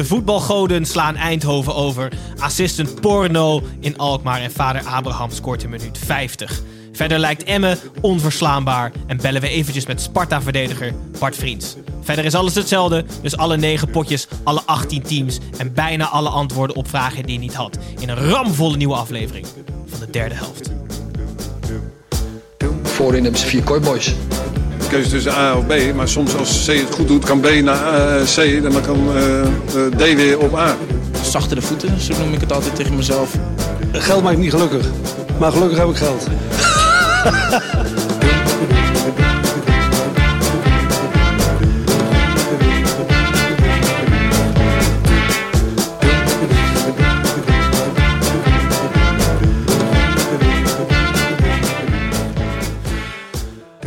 De voetbalgoden slaan Eindhoven over. Assistent Porno in Alkmaar en vader Abraham scoort in minuut 50. Verder lijkt Emmen onverslaanbaar en bellen we eventjes met Sparta-verdediger Bart Vriends. Verder is alles hetzelfde, dus alle 9 potjes, alle 18 teams en bijna alle antwoorden op vragen die je niet had. In een ramvolle nieuwe aflevering van de derde helft. Voorin hebben ze vier kooiboys. Keuze tussen A of B. Maar soms als C het goed doet, kan B naar eh, C en dan kan eh, eh, D weer op A. Zachtere voeten, zo noem ik het altijd tegen mezelf. Geld maakt niet gelukkig, maar gelukkig heb ik geld.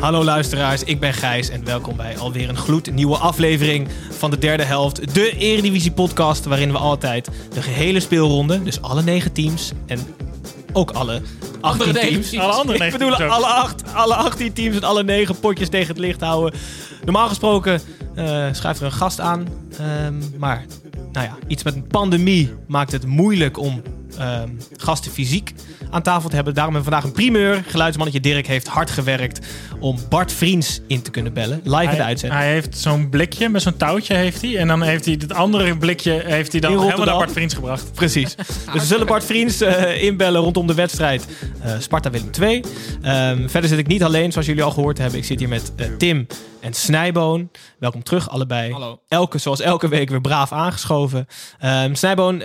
Hallo luisteraars, ik ben Gijs en welkom bij alweer een gloednieuwe aflevering van de derde helft. De Eredivisie podcast waarin we altijd de gehele speelronde, dus alle negen teams en ook alle 18 negen teams. teams. Alle andere Ik ik bedoel alle, acht, alle 18 teams en alle negen potjes tegen het licht houden. Normaal gesproken eh schuift er een gast aan, ehm, maar nou ja, iets met een pandemie maakt het moeilijk om gasten fysiek aan tafel te hebben. Daarom hebben we vandaag een primeur. Geluidsmannetje Dirk heeft hard gewerkt om Bart Vriends in te kunnen bellen. Live in de uitzending. Hij heeft zo'n blikje met zo'n touwtje heeft hij. En dan heeft hij het andere blikje heeft hij dan helemaal naar Bart Vriends gebracht. Precies. Dus we zullen Bart Vriends eh, inbellen rondom de wedstrijd eh, Sparta-Willem 2. Ehm, verder zit ik niet alleen, zoals jullie al gehoord hebben. Ik zit hier met eh, Tim en Snijboon. Welkom terug, allebei. Hallo. Elke, zoals elke week, weer braaf aangeschoven. Ehm Snijboon,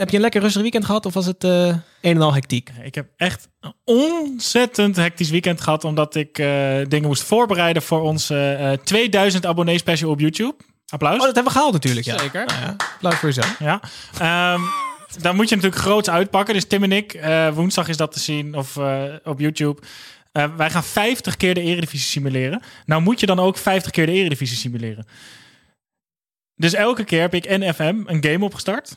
heb je een lekker rustig weekend gehad of was het eh, een en al hectiek? Ik heb echt een ontzettend hectisch weekend gehad. Omdat ik eh, dingen moest voorbereiden voor onze eh 2000 abonnee special op YouTube. Applaus. Oh, dat hebben we gehaald natuurlijk. Ja. Zeker. Nou ja, applaus voor jezelf. Ja. Ehm dan moet je natuurlijk groots uitpakken. Dus Tim en ik, eh, woensdag is dat te zien of eh, op YouTube. Eh, wij gaan 50 keer de Eredivisie simuleren. Nou moet je dan ook 50 keer de Eredivisie simuleren. Dus elke keer heb ik NFM een game opgestart.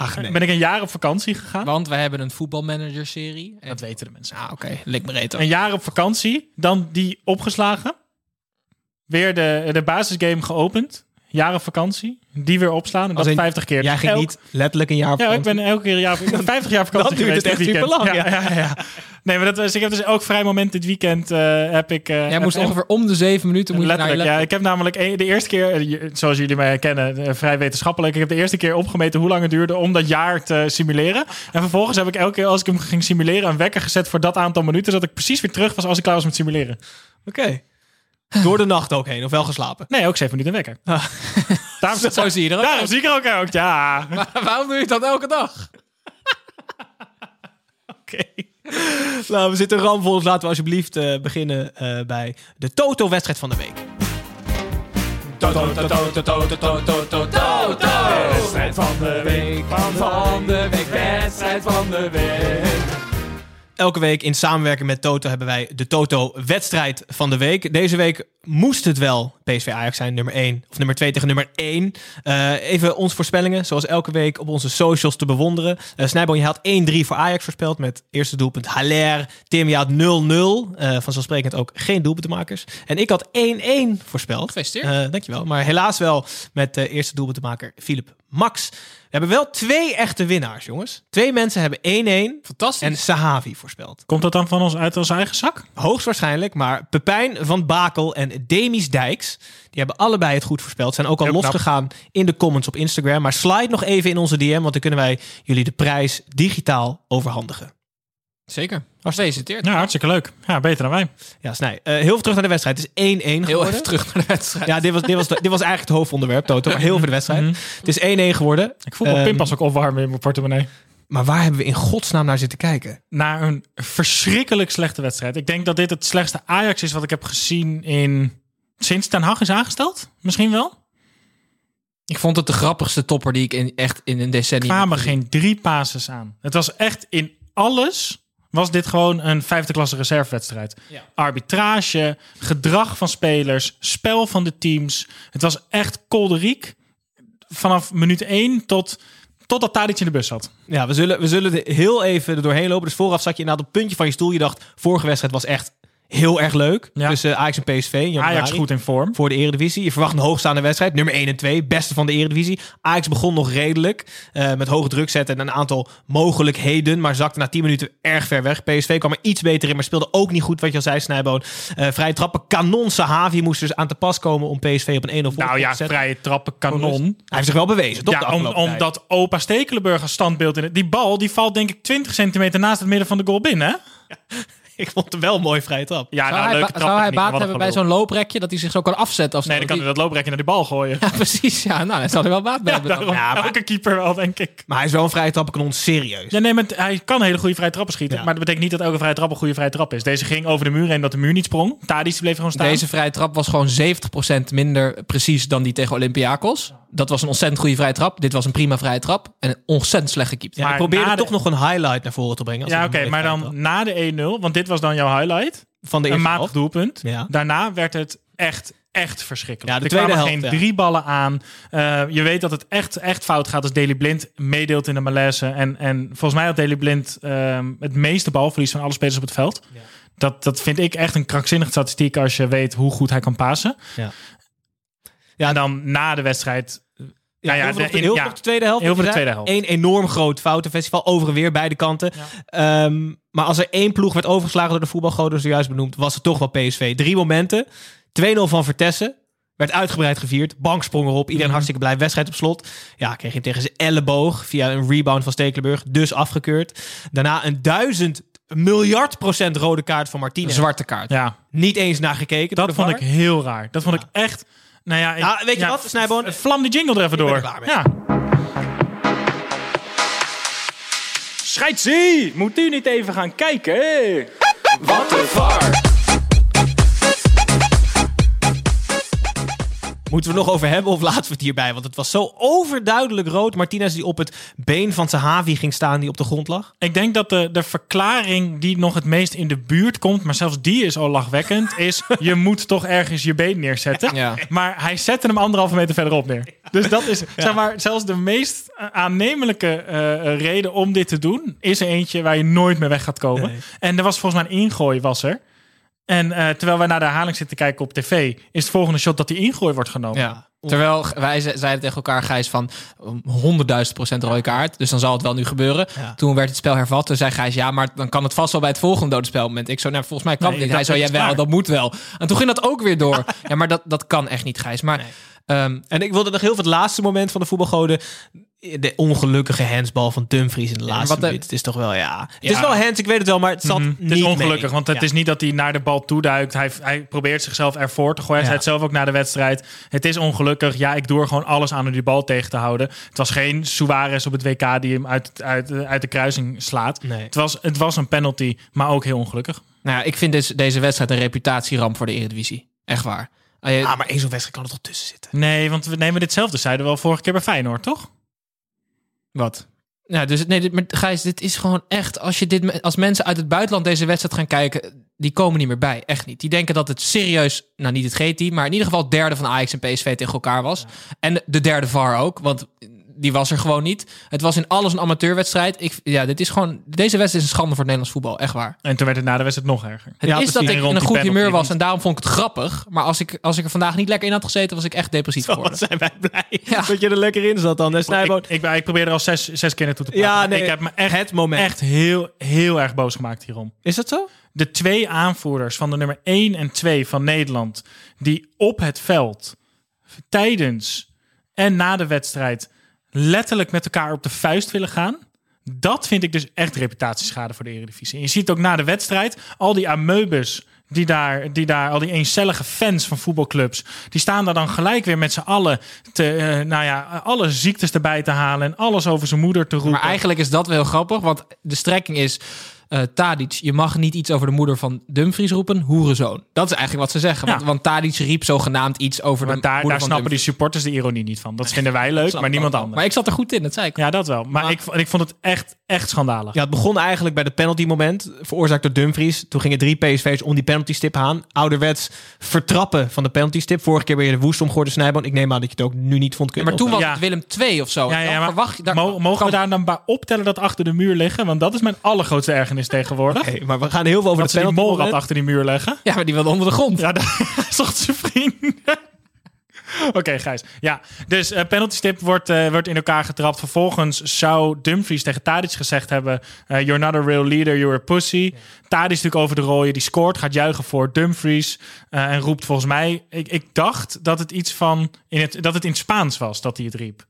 Ach nee. Ben ik een jaar op vakantie gegaan. Want wij hebben een voetbalmanager-serie. En- Dat weten de mensen. Ah, oké. Lik me reet. Een jaar op vakantie, dan die opgeslagen. Weer de, de basisgame geopend. Jaar op vakantie. Die weer opslaan. En dat in, 50 keer. Jij ging elk- niet letterlijk een jaar op Ja, ik vakantie. ben elke keer een jaar, ik ben 50 jaar vakantie Dat duurt het echt weekend. superlang, Ja, ja, ja, Nee, maar dat was, ik heb dus elk vrij moment dit weekend eh, heb ik... eh, Jij moest heb- ongeveer om de zeven minuten moet je naar je Letterlijk, ja. Ik heb namelijk een- de eerste keer, eh, zoals jullie mij kennen, vrij wetenschappelijk. Ik heb de eerste keer opgemeten hoe lang het duurde om dat jaar te simuleren. En vervolgens heb ik elke keer als ik hem ging simuleren een wekker gezet voor dat aantal minuten, zodat ik precies weer terug was als ik klaar was met simuleren. Oké. Door de nacht ook heen, of wel geslapen? Nee, ook zeven minuten wekker. Ah. Daarom, Zo zie je er ook daarom uit. zie ik er ook uit, ja. Maar waarom doe je dat elke dag? Oké. nou, we zitten ramvol. Dus laten we alsjeblieft eh, beginnen eh, bij de Toto-wedstrijd van de week. Wedstrijd van de week, van de week, wedstrijd van de week. Elke week in samenwerking met Toto hebben wij de Toto-wedstrijd van de week. Deze week moest het wel PSV Ajax zijn, nummer 1 of nummer 2 tegen nummer 1. Eh, even onze voorspellingen, zoals elke week op onze socials te bewonderen. Eh Snijboon, je had 1-3 voor Ajax voorspeld met eerste doelpunt Haller. Tim, je had 0-0. Eh vanzelfsprekend ook geen doelpuntenmakers. En ik had 1-1 voorspeld. Gefeliciteerd. Eh, dankjewel. Maar helaas wel met de eerste doelpuntenmaker Philip Max. We hebben wel twee echte winnaars, jongens. Twee mensen hebben 1-1 Fantastisch. en Sahavi voorspeld. Komt dat dan van ons uit onze eigen zak? Hoogstwaarschijnlijk, maar Pepijn van Bakel en Demis Dijks... die hebben allebei het goed voorspeld. Zijn ook al losgegaan in de comments op Instagram. Maar slide nog even in onze DM, want dan kunnen wij jullie de prijs digitaal overhandigen. Zeker. Gefeliciteerd. Ja, hartstikke leuk. Ja, beter dan wij. Ja, Snij. eh, heel veel terug naar de wedstrijd. Het is 1-1 geworden. Heel even terug naar de wedstrijd. Ja, dit was, dit, was, dit was eigenlijk het hoofdonderwerp, Toto. Maar heel veel de wedstrijd. Mhm. Het is 1-1 geworden. Ik voel mijn Ehm, pinpas ook opwarmen in mijn portemonnee. Maar waar hebben we in godsnaam naar zitten kijken? Naar een verschrikkelijk slechte wedstrijd. Ik denk dat dit het slechtste Ajax is wat ik heb gezien in... Sinds Ten Hag is aangesteld? Misschien wel? Ik vond het de grappigste topper die ik in, echt in een decennium... kwamen heb gezien. geen drie passes aan. Het was echt in alles was dit gewoon een vijfde klasse reservewedstrijd. Ja. Arbitrage, gedrag van spelers, spel van de teams. Het was echt kolderiek. Vanaf minuut 1 tot, totdat Tadic in de bus zat. Ja, we zullen, we zullen er heel even er doorheen lopen. Dus vooraf zat je inderdaad op het puntje van je stoel. Je dacht, vorige wedstrijd was echt heel erg leuk. Ja. Tussen Ajax en PSV. januari. Ajax goed in vorm. Voor de Eredivisie. Je verwacht een hoogstaande wedstrijd. Nummer 1 en 2. Beste van de Eredivisie. Ajax begon nog redelijk. eh, met hoge druk zetten en een aantal mogelijkheden. Maar zakte na 10 minuten erg ver weg. PSV kwam er iets beter in. Maar speelde ook niet goed wat je al zei, Snijboon. Eh vrije trappen. Kanon Sahavi moest dus aan te pas komen om PSV op een 1-0 voor Nou ja, te zetten. vrije trappen, kanon. Hij heeft zich wel bewezen. Toch, Ja, om, omdat opa Stekelenburg als standbeeld in het... Die bal, die valt denk ik 20 centimeter naast het midden van de goal binnen, hè? Ik vond het wel een mooi vrije trap. Ja, Zou nou, hij, leuke trap. zou hij baat hebben bij zo'n looprekje dat hij zich zo kan afzetten? Als Nee, dan kan hij dat looprekje naar die bal gooien. Ja, precies. Ja, nou, dan zal hij wel baat bij Ja, hebben. Ja, maar- elke keeper wel, denk ik. Maar hij is wel een vrije trappenkanon, serieus. Ja, nee, maar hij kan hele goede vrije trappen schieten. Ja. Maar dat betekent niet dat elke vrije trap een goede vrije trap is. Deze ging over de muur heen dat de muur niet sprong. Tadic bleef gewoon staan. Deze vrije trap was gewoon 70% minder precies dan die tegen Olympiakos. Dat was een ontzettend goede vrije trap. Dit was een prima vrije trap. En een ontzettend slecht gekiept. Ja, Maar ik probeerde de- toch nog een highlight naar voren te brengen. als ja, oké, een maar dan trap. na de 1-0, want dit was dan jouw highlight. van de Een eerste matig helft. doelpunt. Ja. Daarna werd het echt, echt verschrikkelijk. Ja, de er tweede kwamen helft, geen ja. drie ballen aan. Eh, je weet dat het echt, echt fout gaat als Daley Blind meedeelt in de malaise. En, en volgens mij had Daley Blind ehm, het meeste balverlies van alle spelers op het veld. Dat, dat vind ik echt een krankzinnige statistiek als je weet hoe goed hij kan passen. Ja. Ja, en dan na de wedstrijd... Ja, Nou ja, heel veel de- in- heel veel de tweede helft. heel veel de tweede zeggen. Eén enorm groot foutenfestival. Over en weer beide kanten. Ehm, maar als er één ploeg werd overgeslagen door de voetbalgoden, zojuist benoemd, was het toch wel PSV. Drie momenten. 2-0 van Vertessen. Werd uitgebreid gevierd. Bank sprong erop. Iedereen Mhm. hartstikke blij. Wedstrijd op slot. Ja, kreeg hij tegen zijn elleboog via een rebound van Stekelenburg. Dus afgekeurd. Daarna een duizend miljard procent rode kaart van Martinez. zwarte kaart. Ja, Niet eens naar gekeken. door dat vond VAR. ik heel raar. Dat vond ik echt... Nou ja, ik- Ja, weet je wat, Snijboon? Vlam die jingle er even door. er klaar mee. Ja. Scheidsie! Moet u niet even gaan kijken? Wat de VAR. Moeten we het nog over hebben of laten we het hierbij? Want het was zo overduidelijk rood. Martinez die op het been van Sahavi ging staan die op de grond lag. Ik denk dat de, de verklaring die nog het meest in de buurt komt, maar zelfs die is al lachwekkend, is je moet toch ergens je been neerzetten. Ja. Maar hij zette hem anderhalve meter verderop neer. Dus dat is, zeg maar, zelfs de meest aannemelijke eh, reden om dit te doen, is er eentje waar je nooit meer weg gaat komen. Nee. En er was volgens mij een ingooi, was er. En eh, terwijl wij naar de herhaling zitten kijken op tv, is het volgende shot dat die ingooi wordt genomen. Ja. Terwijl wij ze- zeiden tegen elkaar, Gijs, van honderdduizend procent rode kaart. Dus dan zal het wel nu gebeuren. Ja. Toen werd het spel hervat. Toen zei Gijs, ja, maar dan kan het vast wel bij het volgende dode spelmoment. Ik zo, nou, volgens mij kan Nee, het niet. Hij zo, ja wel, dat moet wel. En toen ging dat ook weer door. ja, maar dat, dat kan echt niet, Gijs. Maar ehm, En ik wilde nog heel veel het laatste moment van de voetbalgoden. De ongelukkige handsbal van Dumfries in de laatste de- minuut. Het is toch wel, ja. Het Ja. is wel hands, ik weet het wel, maar het zat Mhm. niet Het is ongelukkig, mee. want het Ja. is niet dat hij naar de bal toeduikt. Hij, hij probeert zichzelf ervoor te gooien. Hij zei het zelf ook na de wedstrijd. Het is ongelukkig. Ja, ik doe er gewoon alles aan om die bal tegen te houden. Het was geen Suarez op het WK die hem uit, uit, uit de kruising slaat. Nee. Het, was, het was een penalty, maar ook heel ongelukkig. nou ja, ik vind dus deze wedstrijd een reputatieramp voor de Eredivisie. Echt waar. Ah, Ah, maar één zo'n wedstrijd kan er toch tussen zitten. Nee, want we nemen ditzelfde. Zeiden we al vorige keer bij Feyenoord, toch? Wat? Ja, dus nee, maar Gijs, dit is gewoon echt. Als, je dit, als mensen uit het buitenland deze wedstrijd gaan kijken, die komen niet meer bij. Echt niet. Die denken dat het serieus, nou niet het GT, maar in ieder geval het derde van Ajax en PSV tegen elkaar was. En de derde VAR ook. Want die was er gewoon niet. Het was in alles een amateurwedstrijd. Ik, ja, dit is gewoon, deze wedstrijd is een schande voor het Nederlands voetbal, echt waar. En toen werd het na de wedstrijd nog erger. Het Ja, is dat ik in een goed humeur was en daarom vond ik het grappig. Maar als ik, als ik er vandaag niet lekker in had gezeten, was ik echt depressief Wat geworden. zijn wij blij Ja. dat je er lekker in zat dan. Snijboon. Ik, ik, ben- ik probeer er al zes, zes keer naartoe te praten. Ja, nee, ik heb me echt, het moment. echt heel, heel erg boos gemaakt hierom. Is dat zo? De twee aanvoerders van de nummer 1 en 2 van Nederland... die op het veld, tijdens en na de wedstrijd... letterlijk met elkaar op de vuist willen gaan... Dat vind ik dus echt reputatieschade voor de Eredivisie. En je ziet ook na de wedstrijd, al die ameubes... Die daar, die daar, al die eencellige fans van voetbalclubs, die staan daar dan gelijk weer met z'n allen te, eh, nou ja, alle ziektes erbij te halen en alles over zijn moeder te roepen. Maar eigenlijk is dat wel heel grappig, want de strekking is... eh Tadic, je mag niet iets over de moeder van Dumfries roepen, hoerenzoon. Dat is eigenlijk wat ze zeggen. Want, Ja. want Tadic riep zogenaamd iets over Maar de daar, moeder daar van snappen die supporters de ironie niet van. Dat vinden wij leuk, maar niemand anders. Maar ik zat er goed in, dat zei ik. Ja, dat wel. Maar, Maar- ik, ik vond het echt, echt schandalig. Ja, het begon eigenlijk bij de penalty moment, veroorzaakt door Dumfries. Toen gingen drie PSV's om die penalty stip aan. Ouderwets vertrappen van de penalty stip. Vorige keer ben je de woest omgooide Snijboon. Ik neem aan dat je het ook nu niet vond kunnen. maar toen was Ja. het Willem 2 of zo. Ja, ja, Dan maar verwacht je, daar, mo- mogen kan- we daar dan bij optellen dat achter de muur liggen? Want dat is mijn allergrootste ergernis tegenwoordig. Oké, maar we gaan heel veel over Dat de ze die penalty molrad moment. achter die muur leggen. Ja, maar die wilde onder de grond. Ja, dat zocht zijn vriend. Oké, Gijs. Ja, dus eh penalty stip wordt, eh, wordt in elkaar getrapt. Vervolgens zou Dumfries tegen Tadic gezegd hebben... eh, you're not a real leader, you're a pussy. Tadic is natuurlijk over de rooien, die scoort, gaat juichen voor Dumfries. en roept volgens mij... Ik, ik dacht dat het iets van... In het, dat het in het Spaans was dat hij het riep.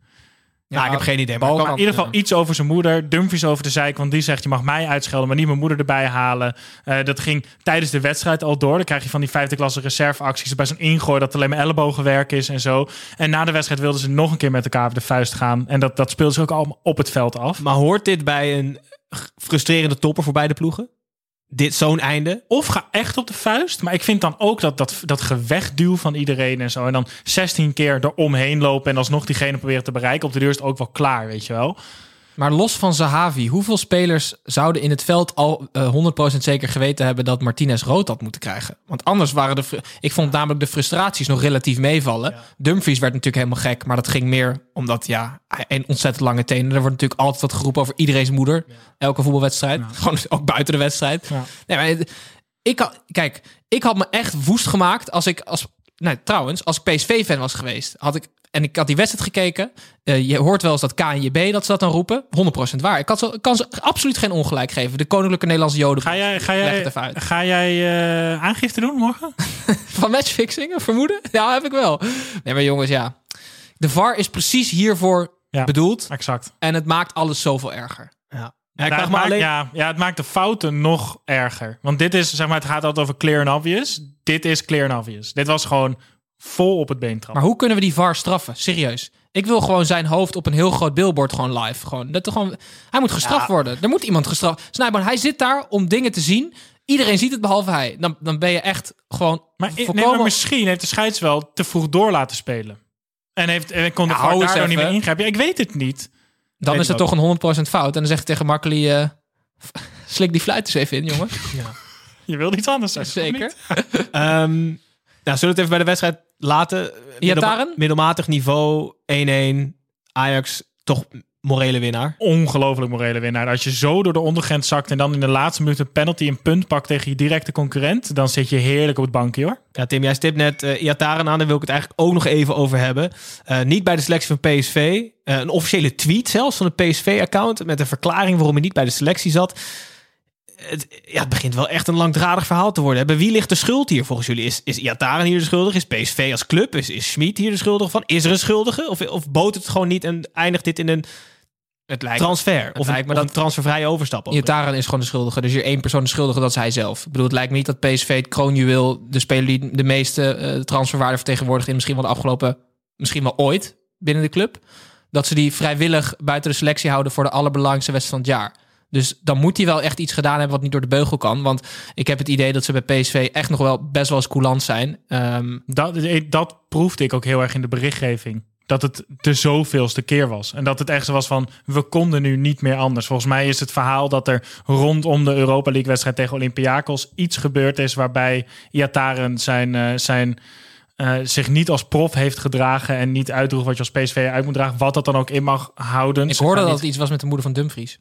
Ja, ik heb geen idee. Maar In ieder geval iets over zijn moeder. Dumfries over de zeik, want die zegt... je mag mij uitschelden, maar niet mijn moeder erbij halen. Eh, dat ging tijdens de wedstrijd al door. Dan krijg je van die vijfde klasse reserveacties... bij zo'n ingooi dat alleen maar ellebogenwerk is en zo. En na de wedstrijd wilden ze nog een keer met elkaar de vuist gaan. En dat, dat speelde zich ook allemaal op het veld af. Maar hoort dit bij een frustrerende topper voor beide ploegen? Dit zo'n einde? Of ga echt op de vuist. Maar ik vind dan ook dat, dat, dat gewegduw van iedereen en zo. En dan 16 keer eromheen lopen en alsnog diegene proberen te bereiken. Op de deur is het ook wel klaar, weet je wel. Maar los van Zahavi, hoeveel spelers zouden in het veld al eh 100% zeker geweten hebben dat Martinez rood had moeten krijgen? Want anders waren de. Ik vond namelijk de frustraties nog relatief meevallen. Dumfries werd natuurlijk helemaal gek, maar dat ging meer omdat ja, een ontzettend lange tenen. Er wordt natuurlijk altijd wat geroepen over iedereen's moeder. Elke voetbalwedstrijd. Gewoon ook buiten de wedstrijd. Nee, maar ik had, kijk, ik had me echt woest gemaakt als ik als. Nee, trouwens, als ik PSV-fan was geweest, had ik. En ik had die wedstrijd gekeken. Eh, je hoort wel eens dat KNJB dat ze dat dan roepen. 100% waar. Ik, had ze, kan ze absoluut geen ongelijk geven. De Koninklijke Nederlandse Joden. Ga jij, ga jij, even uit. ga jij eh, aangifte doen morgen? Van matchfixing, vermoeden? Ja, heb ik wel. Nee, maar jongens, ja. De VAR is precies hiervoor Ja. bedoeld. Exact. En het maakt alles zoveel erger. Ja. Ja, ik Nou, het maakt, alleen... ja, ja, het maakt de fouten nog erger. Want dit is, zeg maar, het gaat altijd over clear and obvious. Dit is clear and obvious. Dit was gewoon vol op het been trappen. Maar hoe kunnen we die VAR straffen? Serieus. Ik wil gewoon zijn hoofd op een heel groot billboard gewoon live. Gewoon, dat er gewoon, hij moet gestraft worden. Er moet iemand gestraft. Snijboon, hij zit daar om dingen te zien. Iedereen ziet het behalve hij. Dan, dan ben je echt gewoon Maar, nee, maar misschien heeft de scheids wel te vroeg door laten spelen. En heeft, en kon de Ja, daardoor niet meer ingrijpen. Ja, ik weet het niet. dan weet is het toch een 100% fout. En dan zeg je tegen Makkeli... eh, slik die fluit eens even in, jongen. Je wil iets anders zeggen. Zeker. Ehm, nou, zullen we het even bij de wedstrijd laten? Iataren? middelmatig niveau, 1-1. Ajax, toch morele winnaar. Ongelooflijk morele winnaar. Als je zo door de ondergrens zakt en dan in de laatste minuut een penalty een punt pakt tegen je directe concurrent, dan zit je heerlijk op het bankje hoor. Ja, Tim, jij stipt net eh Iataren aan. Daar wil ik het eigenlijk ook nog even over hebben. Eh, niet bij de selectie van PSV. Eh, een officiële tweet zelfs van de PSV-account... met een verklaring waarom hij niet bij de selectie zat. Het, ja, het begint wel echt een langdradig verhaal te worden. Bij wie ligt de schuld hier volgens jullie? Is, is Iataren hier de schuldige? Is PSV als club? Is, is Schmid hier de schuldige van? Is er een schuldige? Of, of boot het gewoon niet en eindigt dit in een Het lijkt transfer? Of, een, lijkt me of dat- een transfervrije overstap? Iataren is gewoon de schuldige. Dus hier één persoon de schuldige, dat is hij zelf. Ik bedoel, het lijkt me niet dat PSV het kroonjuweel... de speler die de meeste eh, transferwaarde vertegenwoordigt... in misschien wel de afgelopen... misschien wel ooit binnen de club... dat ze die vrijwillig buiten de selectie houden... voor de allerbelangrijkste wedstrijd van het jaar. Dus dan moet hij wel echt iets gedaan hebben... wat niet door de beugel kan. Want ik heb het idee dat ze bij PSV echt nog wel best wel eens coulant zijn. Ehm, Dat, dat proefde ik ook heel erg in de berichtgeving. Dat het de zoveelste keer was. En dat het echt zo was van, we konden nu niet meer anders. Volgens mij is het verhaal dat er rondom de Europa League wedstrijd tegen Olympiakos iets gebeurd is waarbij Iataren zijn, eh, zijn eh, zich niet als prof heeft gedragen en niet uitdroeg wat je als PSV uit moet dragen, wat dat dan ook in mag houden. Ik hoorde dat het iets was met de moeder van Dumfries.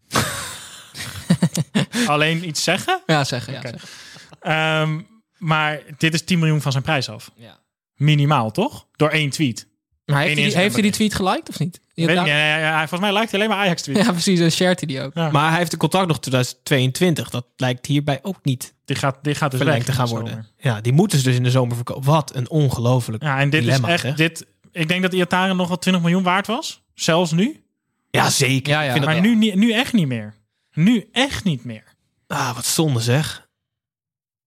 Alleen iets zeggen. Ja, zeggen. Ja, zeggen. Ehm, maar dit is 10 miljoen van zijn prijs af. Ja. Minimaal, toch? Door één tweet. Maar heeft hij, die, heeft hij die tweet geliked of niet? Weet, ja, ja, ja, hij- volgens mij lijkt hij alleen maar Ajax tweet. ja, precies. En shared hij die ook. Ja. Maar hij heeft een contract nog 2022. Dat lijkt hierbij ook niet Die gaat, die gaat dus verlengd weg te gaan de worden. zomer. Ja, die moeten ze dus in de zomer verkopen. Wat een ongelooflijk. Ja, en dit Dilemma, is echt. Dit, ik denk dat Iataren nog wel 20 miljoen waard was. Zelfs nu. Ja, zeker. Ja, ja. Maar nu, niet- nu echt niet meer. Nu echt niet meer. Ah, wat zonde zeg.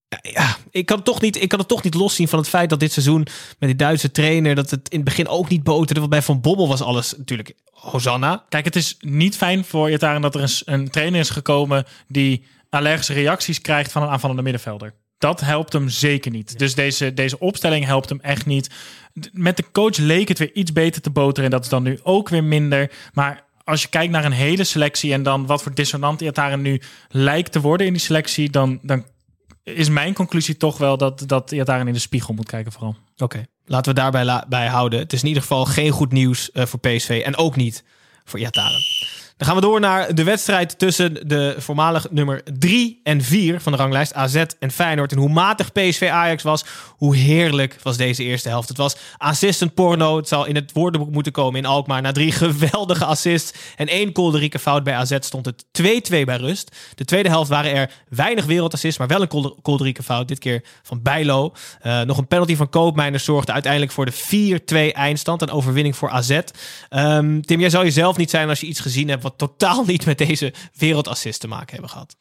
Ja, ja, ik, kan het toch niet, ik kan het toch niet loszien van het feit dat dit seizoen met die Duitse trainer, dat het in het begin ook niet boterde. Want bij Van Bommel was alles natuurlijk Hosanna. Kijk, het is niet fijn voor Iataren dat er een, een trainer is gekomen die allergische reacties krijgt van een aanvallende middenvelder. Dat helpt hem zeker niet. Dus deze, deze opstelling helpt hem echt niet. Met de coach leek het weer iets beter te boteren. En dat is dan nu ook weer minder. Maar als je kijkt naar een hele selectie en dan wat voor dissonant Iataren nu lijkt te worden in die selectie, dan, dan is mijn conclusie toch wel dat, dat Iataren in de spiegel moet kijken vooral. Oké, laten we daarbij bij houden. Het is in ieder geval geen goed nieuws eh, voor PSV en ook niet voor Iataren. Dan gaan we door naar de wedstrijd tussen de voormalig nummer 3 en 4 van de ranglijst, AZ en Feyenoord. En hoe matig PSV Ajax was, hoe heerlijk was deze eerste helft. Het was assistent porno. Het zal in het woordenboek moeten komen in Alkmaar. Na drie geweldige assists en één kolderieke fout bij AZ stond het 2-2 bij rust. De tweede helft waren er weinig wereldassists, maar wel een kolder- kolderieke fout. Dit keer van Bijlo. Eh, nog een penalty van Koopmeiners zorgde uiteindelijk voor de 4-2 eindstand. Een overwinning voor AZ. Ehm, Tim, jij zou jezelf niet zijn als je iets gezien hebt wat totaal niet met deze wereldassist te maken hebben gehad.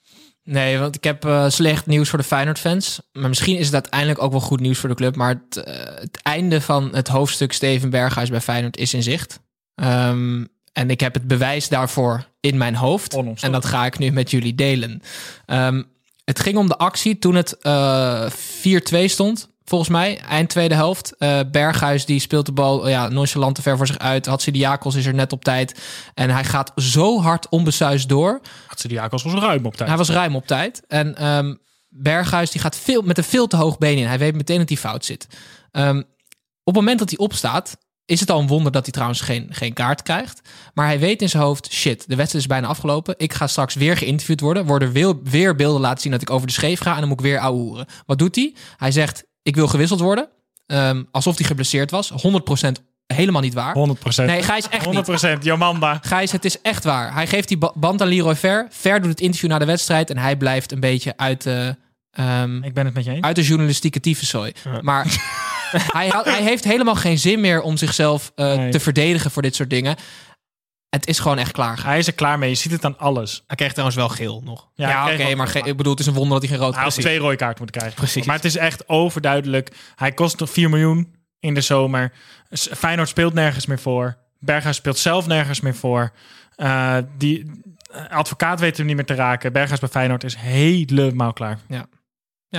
Nee, want ik heb eh, slecht nieuws voor de Feyenoord-fans. Maar misschien is het uiteindelijk ook wel goed nieuws voor de club. Maar het, eh, het einde van het hoofdstuk Steven Berghuis bij Feyenoord is in zicht. Ehm, en ik heb het bewijs daarvoor in mijn hoofd. En dat ga ik nu met jullie delen. Ehm, het ging om de actie toen het eh 4-2 stond. Volgens mij, eind tweede helft. Eh, Berghuis die speelt de bal ja, nonchalant te ver voor zich uit. Hatsidiakos is er net op tijd. En hij gaat zo hard onbesuisd door. Hatsidiakos was ruim op tijd. Hij was ruim op tijd. En ehm, Berghuis die gaat veel, met een veel te hoog been in. Hij weet meteen dat hij fout zit. Ehm, op het moment dat hij opstaat, is het al een wonder dat hij trouwens geen, geen kaart krijgt. Maar hij weet in zijn hoofd, shit, de wedstrijd is bijna afgelopen. Ik ga straks weer geïnterviewd worden. Worden weer, weer beelden laten zien dat ik over de scheef ga. En dan moet ik weer ouwehoeren. Wat doet hij? Hij zegt, ik wil gewisseld worden. Ehm, alsof hij geblesseerd was. 100% helemaal niet waar. 100%. Nee, Gijs, echt niet. 100%. Jomanda. Gijs, het is echt waar. Hij geeft die ba- band aan Leroy Ver. Ver doet het interview na de wedstrijd en hij blijft een beetje uit de, ehm, Ik ben het met je eens. uit de journalistieke tyfuszooi. Maar hij, hij heeft helemaal geen zin meer om zichzelf eh, Nee. te verdedigen voor dit soort dingen. Het is gewoon echt klaar. Hij is er klaar mee. Je ziet het aan alles. Hij kreeg trouwens wel geel nog. Ja, oké, maar ge- ik bedoel, het is een wonder dat hij geen rood Hij had twee rode kaarten moeten krijgen. Precies. Maar het is echt overduidelijk. Hij kost nog 4 miljoen in de zomer. Feyenoord speelt nergens meer voor. Berghuis speelt zelf nergens meer voor. Eh, die eh, advocaat weet hem niet meer te raken. Berghuis bij Feyenoord is helemaal klaar. Ja,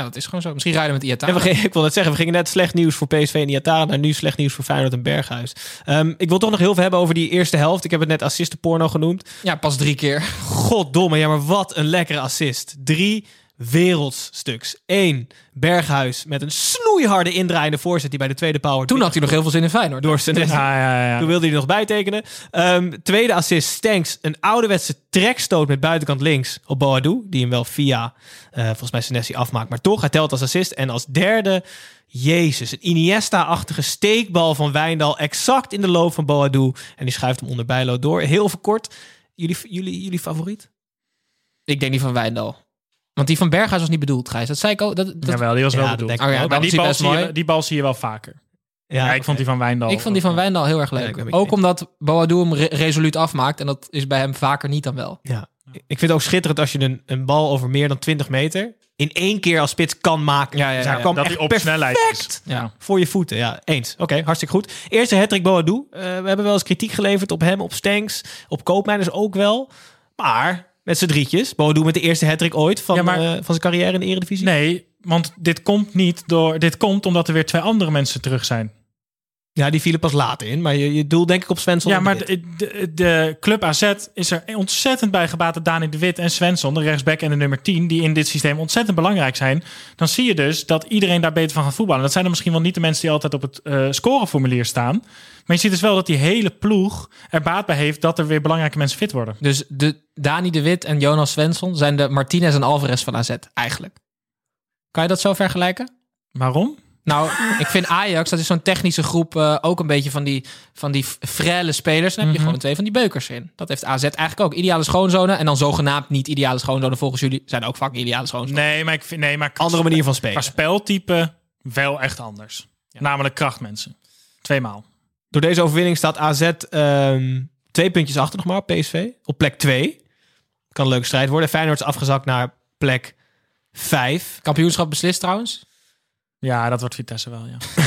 dat is gewoon zo. Misschien rijden we met Iataren. we gingen, ik wil net zeggen, we gingen net slecht nieuws voor PSV en Iataren. naar nu slecht nieuws voor Feyenoord en Berghuis. Ehm, ik wil toch nog heel veel hebben over die eerste helft. Ik heb het net assistenporno genoemd. Ja, pas drie keer. Goddomme, ja, maar wat een lekkere assist. Drie wereldstuks. Eén, Berghuis met een snoeiharde indraaiende voorzet die bij de tweede power Toen had hij nog heel veel zin in Feyenoord. door zijn Ja, ja, ja. Toen wilde hij nog bijtekenen. Ehm tweede assist, Stanks. Een ouderwetse trekstoot met buitenkant links op Boadu. Die hem wel via, eh, volgens mij, Senesi afmaakt. Maar toch, hij telt als assist. En als derde, Jezus. Een Iniesta-achtige steekbal van Wijndal. Exact in de loop van Boadu. En die schuift hem onder Bijlo door. Heel verkort. Jullie, jullie, jullie favoriet? Ik denk die van Wijndal. Want die van Berghuis was niet bedoeld, Gijs. Dat zei ik ook. Dat, dat, Jawel, die was Ja, wel bedoeld. Oh ja, Maar die bal, zie je, die bal zie je wel vaker. Ja, Ja, ik vond die van Wijndal. Ik vond die van Wijndal heel erg leuk. ook omdat Boadu hem re- resoluut afmaakt. En dat is bij hem vaker niet dan wel. Ja. Ik vind het ook schitterend als je een, een bal over meer dan 20 meter... in één keer als spits kan maken. Ja, ja, Dus ja. kwam dat echt hij op perfect snelheid is. Ja. Voor je voeten, ja. Eens. Oké, hartstikke goed. Eerste hattrick Boadu. Eh, we hebben wel eens kritiek geleverd op hem, op Stanks, op Koopmeiners ook wel. Maar met z'n drietjes. Boadu met de eerste hattrick ooit van, Ja, maar- eh, van zijn carrière in de Eredivisie. Nee, want dit komt niet door. Dit komt omdat er weer twee andere mensen terug zijn. Ja, die vielen pas later in. Maar je, je doel denk ik op Svensson. Ja, maar de Wit. de, de, de club AZ is er ontzettend bij gebaat dat Dani de Wit en Svensson, de rechtsback en de nummer 10, die in dit systeem ontzettend belangrijk zijn. Dan zie je dus dat iedereen daar beter van gaat voetballen. Dat zijn dan misschien wel niet de mensen die altijd op het eh, scoreformulier staan. Maar je ziet dus wel dat die hele ploeg er baat bij heeft dat er weer belangrijke mensen fit worden. Dus de Dani de Wit en Jonas Svensson zijn de Martinez en Alvarez van AZ eigenlijk. Kan je dat zo vergelijken? Waarom? Nou, ik vind Ajax, dat is zo'n technische groep, eh, ook een beetje van die, van die frelle spelers. Dan heb je Mhm. gewoon twee van die beukers in. Dat heeft AZ eigenlijk ook. Ideale schoonzonen en dan zogenaamd niet ideale schoonzonen volgens jullie. Zijn ook vaak ideale schoonzonen. Nee, maar ik vind nee, maar Andere manier van qua spelen. speltype wel echt anders. Namelijk krachtmensen. Tweemaal. Door deze overwinning staat AZ ehm, twee puntjes achter nog maar op PSV. Op plek 2. Kan een leuke strijd worden. Feyenoord is afgezakt naar plek 5. Kampioenschap beslist trouwens. Ja, dat wordt Vitesse wel, ja.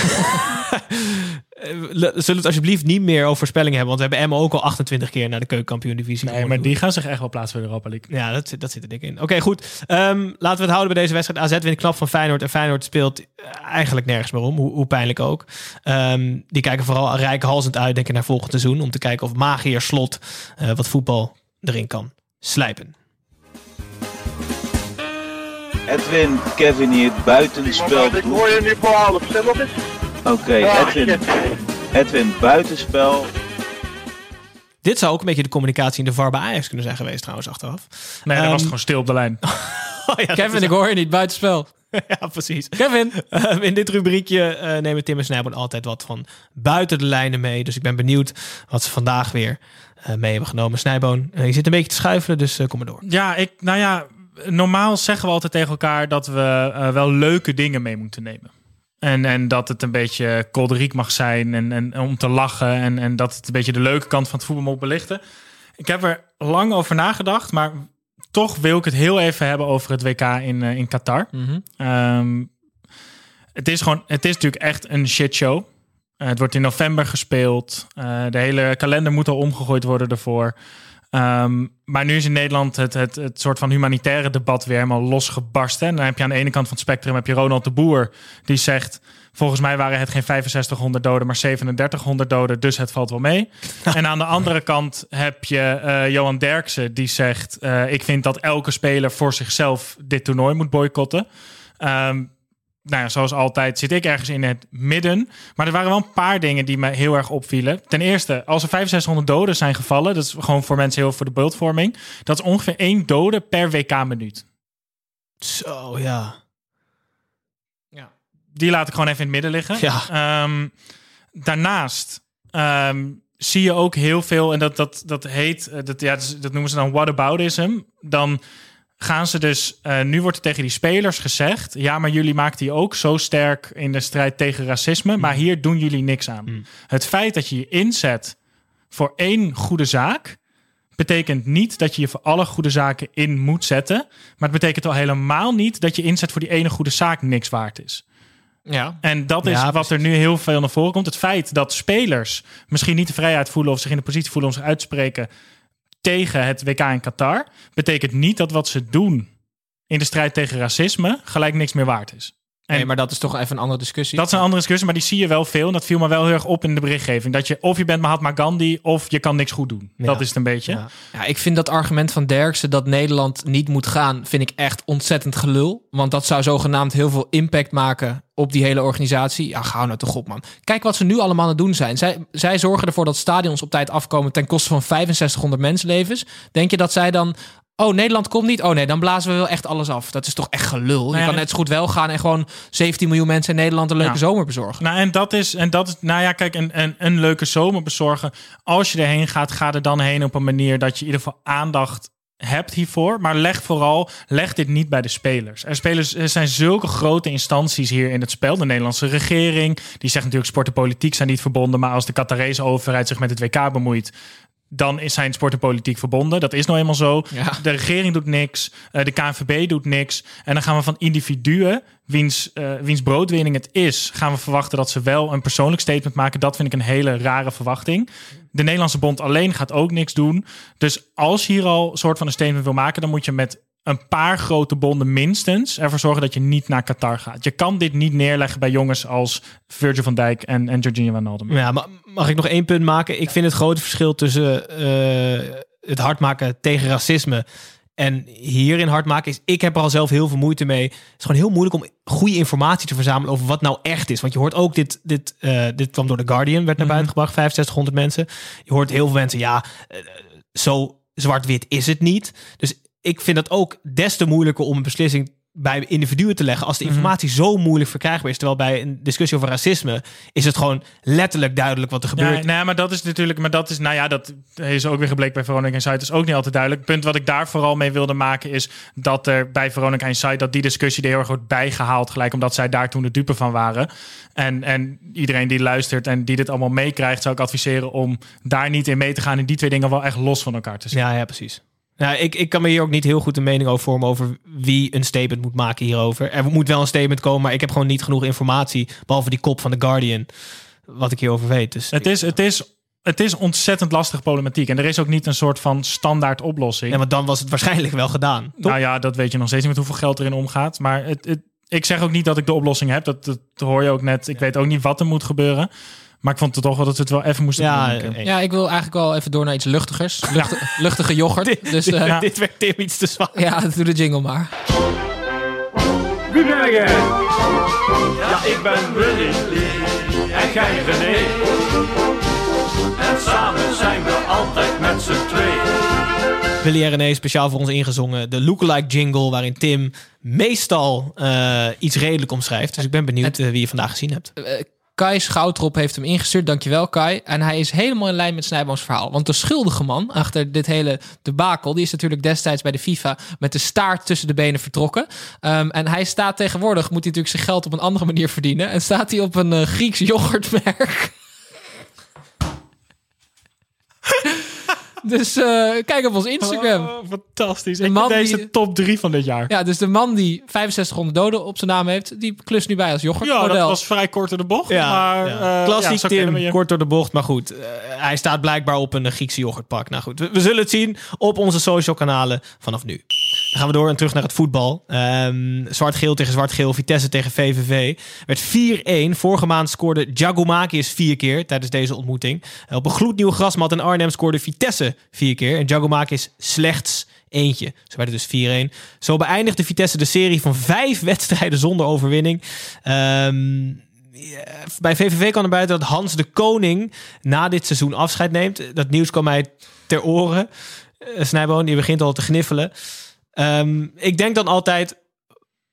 Zullen we het alsjeblieft niet meer over voorspellingen hebben? Want we hebben Emma ook al 28 keer naar de keukenkampioen-divisie. Nee, maar die gaan zich echt wel plaatsen voor de Europa League. Ja, dat, zit- dat zit er dik in. Oké, goed. Ehm, laten we het houden bij deze wedstrijd. AZ wint knap van Feyenoord. En Feyenoord speelt eh, eigenlijk nergens meer om. Hoe, hoe pijnlijk ook. Ehm, die kijken vooral rijkhalsend uit, denk ik, naar volgend seizoen. Om te kijken of magier slot eh, wat voetbal erin kan slijpen. Edwin, Kevin hier, buitenspel. Ik hoor je nu verhalen. Vertel nog eens. Oké, Ah, Edwin, shit. Edwin, buitenspel. Dit zou ook een beetje de communicatie in de VAR bij Ajax kunnen zijn geweest trouwens achteraf. Nee, dat Ehm, was gewoon stil op de lijn. Oh ja, dat Kevin, ik hoor je niet. Buitenspel. ja, precies. Kevin. Ehm, in dit rubriekje eh, nemen Tim en Snijboon altijd wat van buiten de lijnen mee. Dus ik ben benieuwd wat ze vandaag weer eh, mee hebben genomen. Snijboon, eh, je zit een beetje te schuifelen, dus kom maar door. Ja, ik, nou ja, normaal zeggen we altijd tegen elkaar dat we eh, wel leuke dingen mee moeten nemen. En, en dat het een beetje kolderiek mag zijn en, en om te lachen. En, en dat het een beetje de leuke kant van het voetbal moet belichten. Ik heb er lang over nagedacht, maar toch wil ik het heel even hebben over het WK in, eh, in Qatar. Ehm, het is gewoon, het is natuurlijk echt een shitshow. Uh, het wordt in november gespeeld. De hele kalender moet al omgegooid worden ervoor. Um, maar nu is in Nederland het, het, het soort van humanitaire debat weer helemaal losgebarsten. En dan heb je aan de ene kant van het spectrum heb je Ronald de Boer. Die zegt, volgens mij waren het geen 6500 doden, maar 3700 doden. Dus het valt wel mee. en aan de andere kant heb je uh, Johan Derksen. Die zegt, uh, ik vind dat elke speler voor zichzelf dit toernooi moet boycotten. Um, nou ja, zoals altijd zit ik ergens in het midden. Maar er waren wel een paar dingen die me heel erg opvielen. Ten eerste, als er 6500 doden zijn gevallen... dat is gewoon voor mensen heel voor de beeldvorming... dat is ongeveer één dode per WK-minuut. Zo, ja. Ja. Die laat ik gewoon even in het midden liggen. Ja. Um, daarnaast um, zie je ook heel veel... en dat, dat, dat heet, dat, ja, dat noemen ze dan whataboutism... dan gaan ze dus, uh, nu wordt er tegen die spelers gezegd, ja, maar jullie maakten die ook zo sterk in de strijd tegen racisme, mm. maar hier doen jullie niks aan. Mm. Het feit dat je je inzet voor één goede zaak, betekent niet dat je je voor alle goede zaken in moet zetten, maar het betekent al helemaal niet dat je inzet voor die ene goede zaak niks waard is. Ja. En dat is ja, wat er nu heel veel naar voren komt. Het feit dat spelers misschien niet de vrijheid voelen of zich in de positie voelen om zich uit te spreken tegen het WK in Qatar, betekent niet dat wat ze doen in de strijd tegen racisme gelijk niks meer waard is. En nee, maar dat is toch even een andere discussie. Dat is een andere discussie, maar die zie je wel veel. En dat viel me wel heel erg op in de berichtgeving. Dat je of je bent Mahatma Gandhi of je kan niks goed doen. Ja. Dat is het een beetje. Ja. ja. ik vind dat argument van Derksen dat Nederland niet moet gaan, vind ik echt ontzettend gelul. Want dat zou zogenaamd heel veel impact maken op die hele organisatie. Ja, ga nou toch op, man. Kijk wat ze nu allemaal aan het doen zijn. Zij, zij zorgen ervoor dat stadions op tijd afkomen ten koste van 6500 mensenlevens. Denk je dat zij dan Oh, Nederland komt niet. Oh nee, dan blazen we wel echt alles af. Dat is toch echt gelul. Nou ja, je kan net zo goed wel gaan en gewoon 17 miljoen mensen in Nederland een leuke ja. zomer bezorgen. Nou, en dat is, en dat is, nou ja, kijk, een, een, een leuke zomer bezorgen. Als je erheen gaat, ga er dan heen op een manier dat je in ieder geval aandacht hebt hiervoor. Maar leg vooral, leg dit niet bij de spelers. Er, spelers, er zijn zulke grote instanties hier in het spel. De Nederlandse regering, die zegt natuurlijk sport en politiek zijn niet verbonden. Maar als de Qatarese overheid zich met het WK bemoeit, dan is zijn sport en politiek verbonden. Dat is nou eenmaal zo. Ja. De regering doet niks. Uh, de KNVB doet niks. En dan gaan we van individuen, wiens, uh, wiens broodwinning het is... gaan we verwachten dat ze wel een persoonlijk statement maken. Dat vind ik een hele rare verwachting. De Nederlandse bond alleen gaat ook niks doen. Dus als je hier al een soort van een statement wil maken... dan moet je met een paar grote bonden minstens ervoor zorgen dat je niet naar Qatar gaat. Je kan dit niet neerleggen bij jongens als Virgil van Dijk en, en Jorginho Wijnaldum. Ja, maar mag ik nog één punt maken? Ik vind het grote verschil tussen eh, het hard maken tegen racisme en hierin hard maken is, ik heb er al zelf heel veel moeite mee. Het is gewoon heel moeilijk om goede informatie te verzamelen over wat nou echt is. Want je hoort ook dit, dit, eh, dit kwam door The Guardian, werd naar buiten gebracht, 6500 mensen. Je hoort heel veel mensen, ja, eh, zo zwart-wit is het niet. Dus ik vind het ook des te moeilijker om een beslissing bij individuen te leggen als de informatie zo moeilijk verkrijgbaar is. Terwijl bij een discussie over racisme is het gewoon letterlijk duidelijk wat er gebeurt. Ja, nee, maar dat is natuurlijk, maar dat is, nou ja, dat is ook weer gebleken bij Veronica Insight. is ook niet altijd duidelijk. Het punt wat ik daar vooral mee wilde maken is dat er bij Veronica Insight dat die discussie er heel erg wordt bijgehaald, gelijk omdat zij daar toen de dupe van waren. En, en iedereen die luistert en die dit allemaal meekrijgt, zou ik adviseren om daar niet in mee te gaan en die twee dingen wel echt los van elkaar te zien. Ja, ja, precies. Nou, ik, ik kan me hier ook niet heel goed een mening over vormen over wie een statement moet maken hierover. Er moet wel een statement komen, maar ik heb gewoon niet genoeg informatie, behalve die kop van The Guardian, wat ik hierover weet. Dus Het is, het is, het is ontzettend lastig problematiek en er is ook niet een soort van standaard oplossing. Ja, want dan was het waarschijnlijk wel gedaan. Toch? Nou ja, dat weet je nog steeds niet met hoeveel geld erin omgaat. Maar het, het, ik zeg ook niet dat ik de oplossing heb. Dat, dat hoor je ook net. Ik weet ook niet wat er moet gebeuren. Maar ik vond het toch wel dat we het wel even moesten Ja, eh, Ja, ik wil eigenlijk wel even door naar iets luchtigers. Lucht- Luchtige yoghurt. dit, dus dit, eh, dit werd Tim iets te zwaar. ja, doe de jingle maar. Wie ben jij? Ja, ik ben Willy en jij René. En samen zijn we altijd met z'n tweeën. Willy en René speciaal voor ons ingezongen. De lookalike jingle waarin Tim meestal eh, iets redelijk omschrijft. Dus ik ben benieuwd wie je vandaag gezien hebt. Kai Schoutrop heeft hem ingestuurd. Dankjewel, Kai. En hij is helemaal in lijn met Snijboom's verhaal. Want de schuldige man achter dit hele debakel... die is natuurlijk destijds bij de FIFA... met de staart tussen de benen vertrokken. Ehm, en hij staat tegenwoordig... moet hij natuurlijk zijn geld op een andere manier verdienen. En staat hij op een eh, Grieks yoghurtmerk. dus eh, kijk op ons Instagram. Oh, fantastisch. De Ik man vind deze die- top drie van dit jaar. Ja, dus de man die 6500 doden op zijn naam heeft... die klust nu bij als Ja, yoghurtmodel. dat was vrij kort door de bocht. maar, ja. eh, Klassiek ja, Tim, kort door de bocht. Maar goed, eh, hij staat blijkbaar op een Griekse yoghurtpak. Nou goed, we, we zullen het zien op onze social kanalen vanaf nu. Dan gaan we door en terug naar het voetbal. Ehm, zwart-geel tegen zwart-geel, Vitesse tegen VVV. Werd 4-1. Vorige maand scoorde Jagomakis vier keer tijdens deze ontmoeting. Eh, op een gloednieuw grasmat in Arnhem scoorde Vitesse vier keer. En Jagomakis slechts eentje. Zo werd het dus 4-1. Zo beëindigde Vitesse de serie van vijf wedstrijden zonder overwinning. Ehm, ja, bij VVV kwam er buiten dat Hans de Koning na dit seizoen afscheid neemt. Dat nieuws kwam mij ter oren. Uh, Snijboon, die begint al te gniffelen. Ehm, ik denk dan altijd,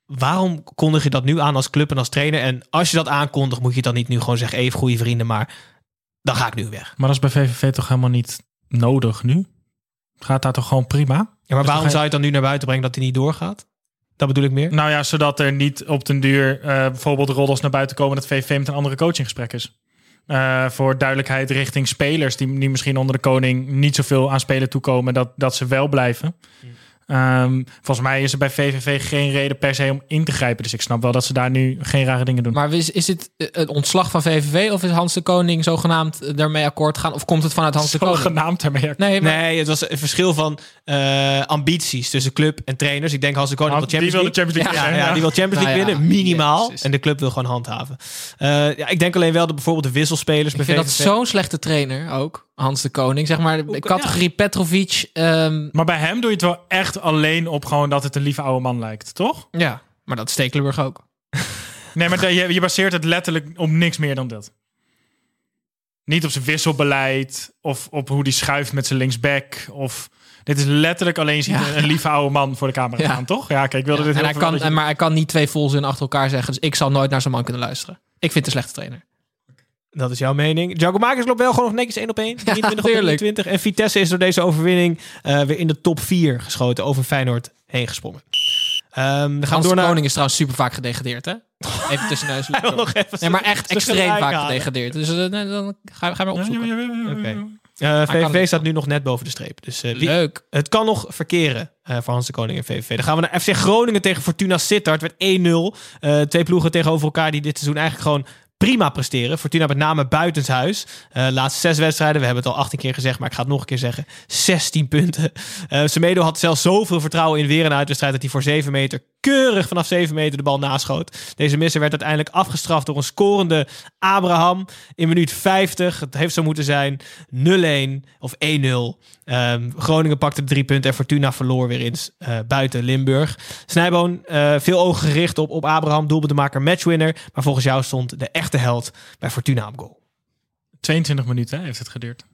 waarom kondig je dat nu aan als club en als trainer? En als je dat aankondigt, moet je dan niet nu gewoon zeggen, even goede vrienden, maar dan ga ik nu weg. Maar dat is bij VVV toch helemaal niet nodig nu? Gaat daar toch gewoon prima? Ja, maar Dus waarom je- zou je het dan nu naar buiten brengen dat hij niet doorgaat? Dat bedoel ik meer. Nou ja, zodat er niet op den duur eh, bijvoorbeeld roddels naar buiten komen dat VVV met een andere coach in gesprek is. Eh, voor duidelijkheid richting spelers die, die misschien onder de koning niet zoveel aan spelen toekomen, dat, dat ze wel blijven. Ehm, volgens mij is er bij VVV geen reden per se om in te grijpen. Dus ik snap wel dat ze daar nu geen rare dingen doen. Maar is, is dit eh, het ontslag van VVV of is Hans de Koning zogenaamd eh, daarmee akkoord gaan? Of komt het vanuit Hans de Koning? Zogenaamd daarmee. Nee, maar, Nee, het was een verschil van eh, ambities tussen club en trainers. Ik denk Hans de Koning wil die Champions wil de. Champions League Ja, winnen, ja, ja. die wil Champions League Nou ja, winnen, minimaal. Jezus. En de club wil gewoon handhaven. Eh, ja, ik denk alleen wel dat bijvoorbeeld de wisselspelers ik bij vind dat VVV zo'n slechte trainer ook. Hans de Koning, zeg maar. De categorie Petrovic. ehm, Maar bij hem doe je het wel echt alleen op gewoon dat het een lieve oude man lijkt, toch? ja, maar dat is Stekelenburg ook. Nee, maar je, je baseert het letterlijk op niks meer dan dat. Niet op zijn wisselbeleid of op hoe die schuift met zijn linksback. Of dit is letterlijk alleen Ja. een, een lieve oude man voor de camera Ja. staan, toch? Ja, kijk, ik wilde Ja, dit en heel hij kan, je- maar hij kan niet twee volzinnen achter elkaar zeggen. Dus ik zal nooit naar zo'n man kunnen luisteren. Ik vind het een slechte trainer. Dat is jouw mening. Jagomakis loopt wel gewoon nog netjes 1 op 1. 23 op tuurlijk. 23. En Vitesse is door deze overwinning eh, weer in de top 4 geschoten. Over Feyenoord heen gesprongen. Ehm, dan gaan we Hans door de naar... Koning is trouwens super vaak gedegradeerd, hè? Even tussen neus. Nog even Nee, maar echt extreem vaak halen. gedegradeerd. Dus eh, nee, dan ga, ga maar opzoeken. Oké. Eh, VVV staat nu nog net boven de streep. Dus eh, wie- Leuk. het kan nog verkeren eh, voor Hans de Koning en VVV. Dan gaan we naar FC Groningen tegen Fortuna Sittard. Het werd 1-0. Eh, twee ploegen tegenover elkaar die dit seizoen eigenlijk gewoon prima presteren. Fortuna met name buitenshuis. Eh laatste zes wedstrijden, we hebben het al 18 keer gezegd, maar ik ga het nog een keer zeggen. 16 punten. Eh Semedo had zelfs zoveel vertrouwen in weer een uitwedstrijd dat hij voor 7 meter keurig vanaf 7 meter de bal naschoot. Deze misser werd uiteindelijk afgestraft door een scorende Abraham in minuut 50. Het heeft zo moeten zijn 0-1 of 1-0. Ehm, Groningen pakte drie punten en Fortuna verloor weer eens eh, buiten Limburg. Snijboon, eh, veel ogen gericht op, op Abraham, doelpuntenmaker, matchwinner. Maar volgens jou stond de echte held bij Fortuna op goal. 22 minuten heeft het geduurd.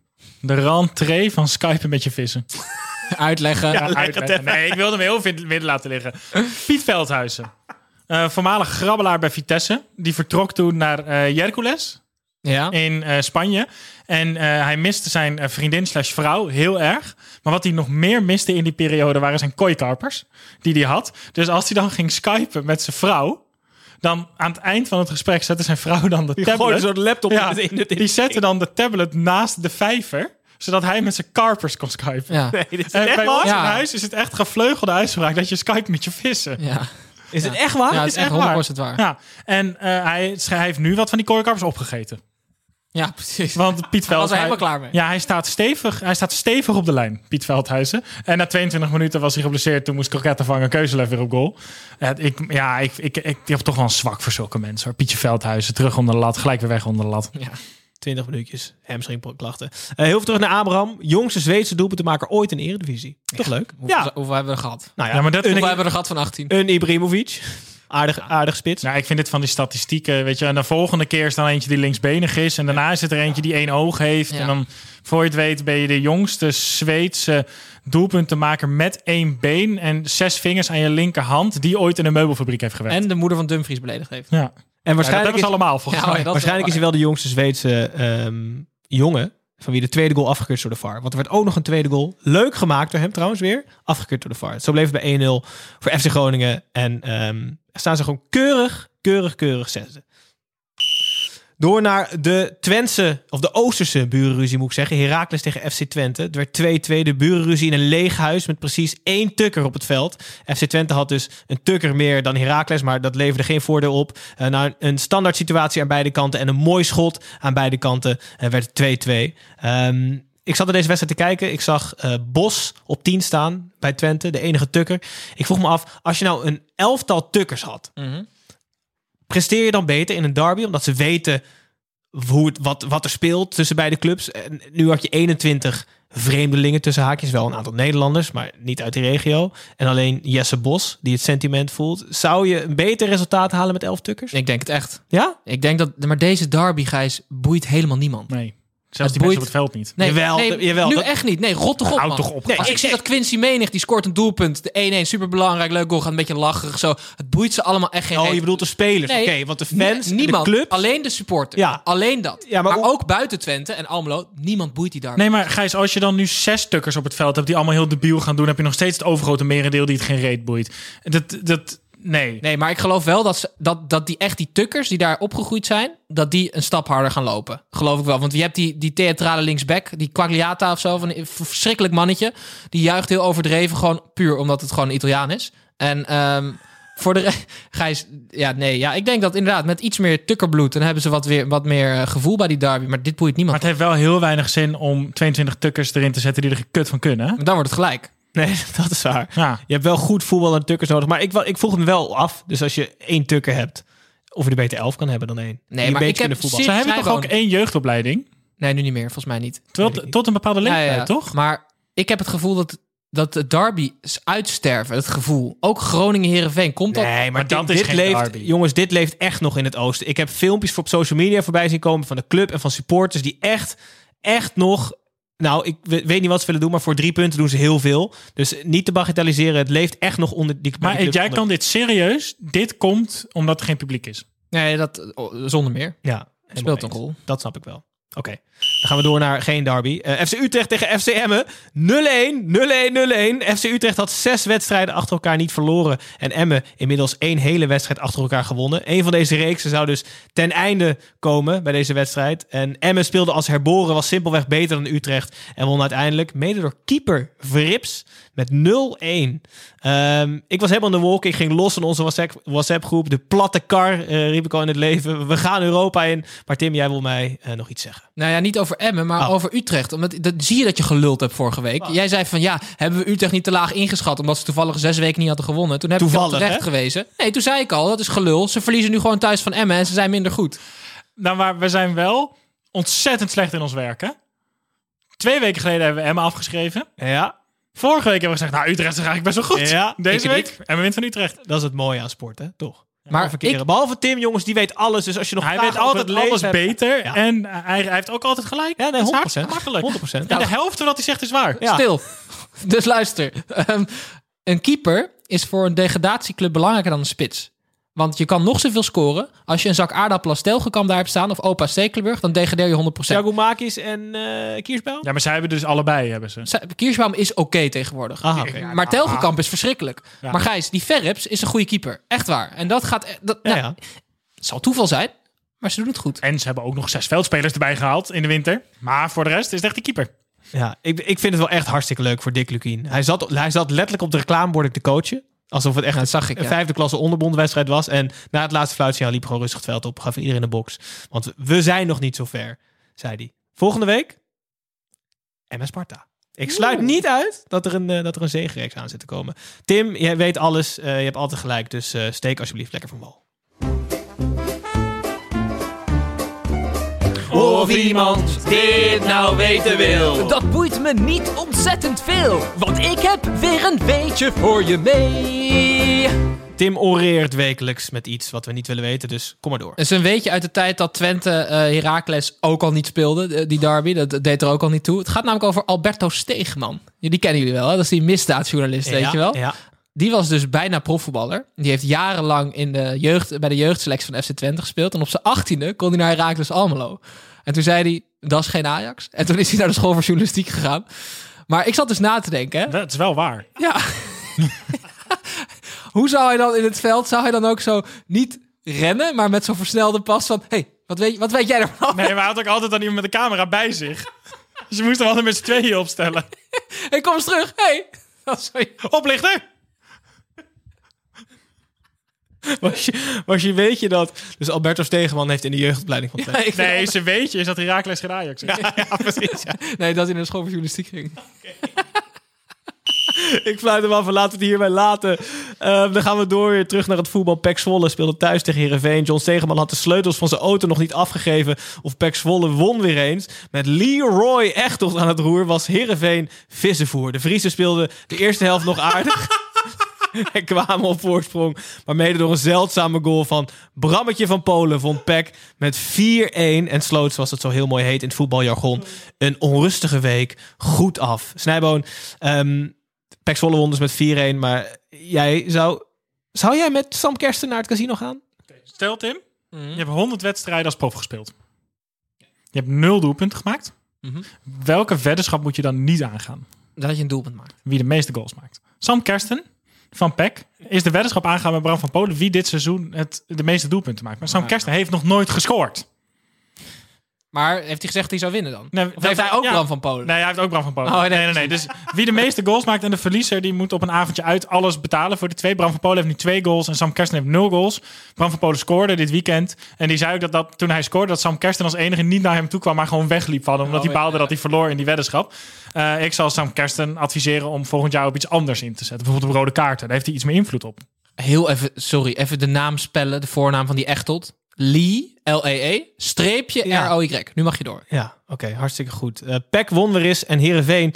De rentree van Skype met je vissen. Uitleggen. Ja, uitleggen. Nee, ik wilde hem heel veel midden laten liggen. Piet Veldhuizen. Eh, voormalig grabbelaar bij Vitesse. Die vertrok toen naar eh Hercules Ja. in eh, Spanje. En hij miste zijn vriendin slash vrouw heel erg. Maar wat hij nog meer miste in die periode waren zijn kooikarpers. Die hij had. Dus als hij dan ging skypen met zijn vrouw... Dan aan het eind van het gesprek zette zijn vrouw dan de Die gooide tablet. zo de laptop Ja, in het- in het- die zette dan de tablet naast de vijver. Zodat hij met zijn karpers kon skypen. Ja. Nee, dit is En echt bij ons waar? Ja. in huis is het echt gevleugelde uitspraak dat je skype met je vissen. Ja. Is het echt waar? Ja, het is is echt waar. 100% waar. Ja, en eh, hij, hij heeft nu wat van die kooikarpers opgegeten. Ja, precies. Want Piet Hij was Veldhuizen... er helemaal klaar mee. Ja, hij staat, stevig, hij staat stevig op de lijn, Piet Veldhuizen. En na 22 minuten was hij geblesseerd. Toen moest Kroketten vangen, Keuzelev weer op goal. Ja, ik, ja, ik, ik, ik, heb toch wel een zwak voor zulke mensen. Hoor. Pietje Veldhuizen, terug onder de lat, gelijk weer weg onder de lat. Ja. 20 minuutjes, hamstringklachten. Eh heel veel terug naar Abraham. Jongste Zweedse doelpuntenmaker ooit in de Eredivisie. Toch leuk? Hoeveel, Ja. hoeveel hebben we er gehad? Nou ja, Ja, maar dat een, Hoeveel hebben we er gehad van 18? een Ibrahimovic. Aardig, aardig spits. Nou, ik vind dit van die statistieken, weet je. En de volgende keer is dan eentje die linksbenig is. En daarna is het er eentje die één oog heeft. Ja. En dan, voor je het weet, ben je de jongste Zweedse doelpuntenmaker met één been en zes vingers aan je linkerhand. Die ooit in een meubelfabriek heeft gewerkt. En de moeder van Dumfries beledigd heeft. ja. En Ja, dat waarschijnlijk, ze is, allemaal volgens mij. dat waarschijnlijk is hij wel de jongste Zweedse ehm, jongen. Van wie de tweede goal afgekeurd is door de VAR. Want er werd ook nog een tweede goal. Leuk gemaakt door hem trouwens weer. Afgekeurd door de VAR. Zo bleef het bij 1-0 voor FC Groningen. En ehm, staan ze gewoon keurig, keurig, keurig zesde. Door naar de Twentse, of de Oosterse burenruzie moet ik zeggen. Heracles tegen FC Twente. Het werd 2-2. De burenruzie in een leeg huis met precies één tukker op het veld. FC Twente had dus een tukker meer dan Heracles, maar dat leverde geen voordeel op. Na een standaard situatie aan beide kanten en een mooi schot aan beide kanten eh, werd het 2-2. Ehm, ik zat naar deze wedstrijd te kijken. Ik zag eh, Bos op 10 staan bij Twente, de enige tukker. Ik vroeg me af, als je nou een elftal tukkers had, Mhm. Presteer je dan beter in een derby? Omdat ze weten hoe het, wat, wat er speelt tussen beide clubs. En nu had je 21 vreemdelingen tussen haakjes. Wel een aantal Nederlanders, maar niet uit die regio. En alleen Jesse Bos, die het sentiment voelt. Zou je een beter resultaat halen met 11 tukkers? Ik denk het echt. Ja? Ik denk dat, maar deze derby, Gijs, boeit helemaal niemand. Nee, zelfs Het die mensen boeit- op het veld niet. Nee, Jawel, nee, jawel, nu dat- echt niet. Nee, rot toch op, Houd man. toch op, Nee, als ik zie dat Quincy Menig, die scoort een doelpunt. De 1-1, superbelangrijk, leuk goal, gaat een beetje lacherig zo. Het boeit ze allemaal echt geen Oh, reet. je bedoelt de spelers. Nee, Oké, want de fans, nie- niemand, de club. alleen de supporter. Ja. Alleen dat. Ja, maar ook buiten Twente en Almelo, niemand boeit die daar. Nee, maar Gijs, als je dan nu zes tukkers op het veld hebt die allemaal heel debiel gaan doen, heb je nog steeds het overgrote merendeel die het geen reet boeit. Dat, dat, nee. Nee, maar ik geloof wel dat, ze, dat, dat die echt die tukkers die daar opgegroeid zijn, dat die een stap harder gaan lopen. Geloof ik wel. Want je hebt die, die theatrale linksback, die Quagliata of zo, van een verschrikkelijk mannetje. Die juicht heel overdreven, gewoon puur omdat het gewoon Italiaan is. En ehm, voor de Gijs, ja, nee, ja, ik denk dat inderdaad met iets meer tukkerbloed, dan hebben ze wat, weer, wat meer eh, gevoel bij die derby. Maar dit boeit Maar niemand. het heeft wel heel weinig zin om 22 tukkers erin te zetten die er geen kut van kunnen. Maar dan wordt het gelijk. Nee, dat is waar. Ja. Je hebt wel goed voetbal en tukkers nodig. Maar ik, ik vroeg me wel af. Dus als je één tukker hebt, of je er beter elf kan hebben dan één. Die een maar ik heb. Ze hebben toch ook één jeugdopleiding? Nee, nu niet meer, volgens mij niet. Tot, tot een bepaalde leeftijd, Ja, ja, ja. toch? Maar ik heb het gevoel dat, dat de derby is uitsterven. Het gevoel. Ook Groningen-Herenveen. Komt dat? Nee, maar, dat dit, is dit geen leeft, derby. jongens, dit leeft echt nog in het oosten. Ik heb filmpjes voor op social media voorbij zien komen van de club en van supporters die echt, echt nog. Nou, ik we- weet niet wat ze willen doen, maar voor drie punten doen ze heel veel. Dus niet te bagatelliseren. Het leeft echt nog onder die. Maar jij onder- kan dit serieus. Dit komt omdat er geen publiek is. Nee, dat, oh, zonder meer. Ja, Speelt een rol. Dat snap ik wel. Oké. Dan gaan we door naar geen derby. Eh, FC Utrecht tegen FC Emmen. 0-1, 0-1, 0-1. FC Utrecht had zes wedstrijden achter elkaar niet verloren. En Emmen inmiddels één hele wedstrijd achter elkaar gewonnen. Een van deze reeksen zou dus ten einde komen bij deze wedstrijd. En Emmen speelde als herboren, was simpelweg beter dan Utrecht. En won uiteindelijk, mede door keeper Vrips, met 0-1. Ehm, ik was helemaal in de wolken. Ik ging los in onze WhatsApp- WhatsApp-groep. De platte kar, eh, riep ik al in het leven. We gaan Europa in. Maar Tim, jij wil mij eh, nog iets zeggen. Nou ja, niet over Emmen, maar Oh. over Utrecht. Omdat, dat zie je dat je geluld hebt vorige week. Jij zei van ja, hebben we Utrecht niet te laag ingeschat... omdat ze toevallig zes weken niet hadden gewonnen. Toen heb ik al Toevallig, terecht hè? gewezen. Nee, toen zei ik al, dat is gelul. Ze verliezen nu gewoon thuis van Emmen en ze zijn minder goed. Nou, maar we zijn wel ontzettend slecht in ons werk, hè? Twee weken geleden hebben we Emma afgeschreven. Ja, Vorige week hebben we gezegd, nou, Utrecht is eigenlijk best wel goed. Ja, Deze week, Emma wint van Utrecht. dat is het mooie aan sport, hè? Toch? Maar ik- Behalve Tim, jongens, die weet alles. Dus als je nog Hij weet altijd alles hebt- beter. Ja. En hij, hij heeft ook altijd gelijk. Ja, nee, Dat is 100%. hartstikke makkelijk. 100%. En de helft van wat hij zegt is waar. Ja. Stil. Dus luister. Ehm, een keeper is voor een degradatieclub belangrijker dan een spits. Want je kan nog zoveel scoren. Als je een zak aardappelen als Telgekamp daar hebt staan... of opa Stekelenburg, dan degradeer je 100%. Thiago Makis en eh Kiersbel? Ja, maar zij hebben dus allebei, hebben ze. Zij- Kiersbaum is oké tegenwoordig. Maar Telgekamp is verschrikkelijk. Ja. Maar Gijs, die Verrips is een goede keeper. Echt waar. En dat gaat... Dat, Ja, nou, ja. Het zal toeval zijn, maar ze doen het goed. En ze hebben ook nog zes veldspelers erbij gehaald in de winter. Maar voor de rest is het echt die keeper. Ja, ik, ik vind het wel echt hartstikke leuk voor Dick Lukien. Hij zat, hij zat letterlijk op de reclameborden te coachen. Alsof het echt zag ik, een ja. vijfde klasse onderbondwedstrijd was. En na het laatste fluitsignaal liep gewoon rustig het veld op. Gaf iedereen een box. Want we zijn nog niet zo ver, zei hij. Volgende week, MS Sparta. Ik sluit niet uit dat er een, eh, dat er een zegenreeks aan zit te komen. Tim, jij weet alles. eh, je hebt altijd gelijk. Dus eh, steek alsjeblieft lekker van wal. Of iemand dit nou weten wil. Dat boeit me niet ontzettend veel, want ik heb weer een weetje voor je mee. Tim oreert wekelijks met iets wat we niet willen weten. Dus kom maar door. Het is een weetje uit de tijd dat Twente eh Heracles ook al niet speelde, de- die derby. Dat, deed er ook al niet toe. Het gaat namelijk over Alberto Steegman. Die kennen jullie wel, hè? dat is die misdaadjournalist, weet Ja, je wel. Ja. Die was dus bijna profvoetballer. Die heeft jarenlang in de jeugd, bij de jeugdselectie van FC Twente gespeeld. En op zijn achttiende kon hij naar Heracles Almelo. En toen zei hij, dat is geen Ajax. En toen is hij naar de school voor journalistiek gegaan. Maar ik zat dus na te denken, hè. Dat is wel waar. Ja. Hoe zou hij dan in het veld, zou hij dan ook zo niet rennen, maar met zo'n versnelde pas van, hey, wat weet, wat weet jij ervan? Nee, maar hij had ook altijd dan iemand met een camera bij zich. Dus je moest hem altijd met z'n tweeën opstellen. Hey, kom eens terug, hey. Oplichter! Was je, was je weet je dat... Dus Alberto Stegeman heeft in de jeugdopleiding van Twente. Nee, zijn weetje is dat Herakles geen Ajax is. ja, precies. ja. Nee, dat naar de school voor journalistiek ging. Ik fluit hem af en laten we het hierbij laten. Dan gaan we door weer terug naar het voetbal. Pek Zwolle speelde thuis tegen Heerenveen. John Stegeman had de sleutels van zijn auto nog niet afgegeven. Of Pek Zwolle won weer eens. Met Leroy Echtelt aan het roer was Heerenveen vissenvoer. De Friese speelden de eerste helft nog aardig. en kwamen op voorsprong. Maar mede door een zeldzame goal van Brammetje van Polen vond Pek met 4-1 en sloot, zoals het zo heel mooi heet in het voetbaljargon, een onrustige week goed af. Snijboon, ehm Pek Zwolle won dus met 4-1, maar jij zou... Zou jij met Sam Kersten naar het casino gaan? Stel Tim, je hebt 100 wedstrijden als prof gespeeld. Je hebt nul doelpunten gemaakt. Mhm. Welke weddenschap moet je dan niet aangaan? Dat je een doelpunt maakt. Wie de meeste goals maakt. Sam Kersten van PEC is de weddenschap aangegaan met Bram van Polen wie dit seizoen het, de meeste doelpunten maakt. Maar Sam Kersten heeft nog nooit gescoord. Maar heeft hij gezegd dat hij zou winnen dan? Nee, Of heeft hij ook ja. Bram van Polen? Nee, hij heeft ook Bram van Polen. Oh, nee. nee, nee, nee. Dus wie de meeste goals maakt en de verliezer, die moet op een avondje uit alles betalen voor de twee. Bram van Polen heeft nu twee goals en Sam Kersten heeft nul goals. Bram van Polen scoorde dit weekend. En die zei ook dat, dat toen hij scoorde, dat Sam Kersten als enige niet naar hem toe kwam, maar gewoon wegliep van hem. Omdat Oh, hij baalde ja. dat hij verloor in die weddenschap. Eh, ik zal Sam Kersten adviseren om volgend jaar op iets anders in te zetten. Bijvoorbeeld op rode kaarten. Daar heeft hij iets meer invloed op. Heel even, sorry, even de naam spellen, de voornaam van die Echtelt. Lee, L-E-E, streepje Ja. R-O-Y. Nu mag je door. Ja, oké, hartstikke goed. Eh Pek won weer eens en Heerenveen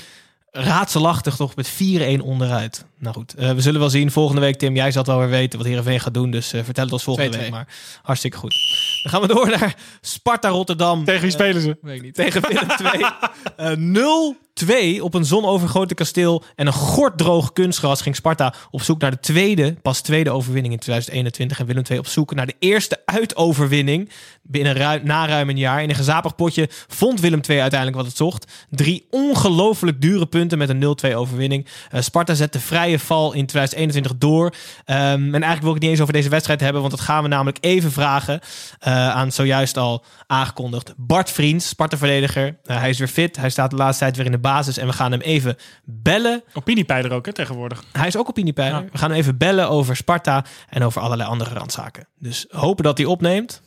raadselachtig toch met 4-1 onderuit. Nou goed, eh, we zullen wel zien. Volgende week, Tim, jij zal wel weer weten wat Heerenveen gaat doen. Dus eh, vertel het ons volgende 2-2. week maar. Hartstikke goed. Dan gaan we door naar Sparta Rotterdam. Tegen wie spelen ze? Weet ik niet. Tegen Willem 2. 0-2 op een zonovergoten kasteel en een gorddroog kunstgras ging Sparta op zoek naar de tweede, pas tweede overwinning in 2021. En Willem 2 op zoek naar de eerste uitoverwinning binnen ruim, na ruim een jaar. In een gezapig potje vond Willem 2 uiteindelijk wat het zocht. Drie ongelooflijk dure punten met een 0-2 overwinning. Eh, Sparta zet de val in 2021 door. Ehm, en eigenlijk wil ik het niet eens over deze wedstrijd hebben, want dat gaan we namelijk even vragen eh, aan zojuist al aangekondigd Bart Vriends, Sparta-verdediger. Eh, hij is weer fit, hij staat de laatste tijd weer in de basis en we gaan hem even bellen. Opiniepeiler ook, hè, tegenwoordig. Hij is ook opiniepeiler. Ja. We gaan hem even bellen over Sparta en over allerlei andere randzaken. Dus hopen dat hij opneemt.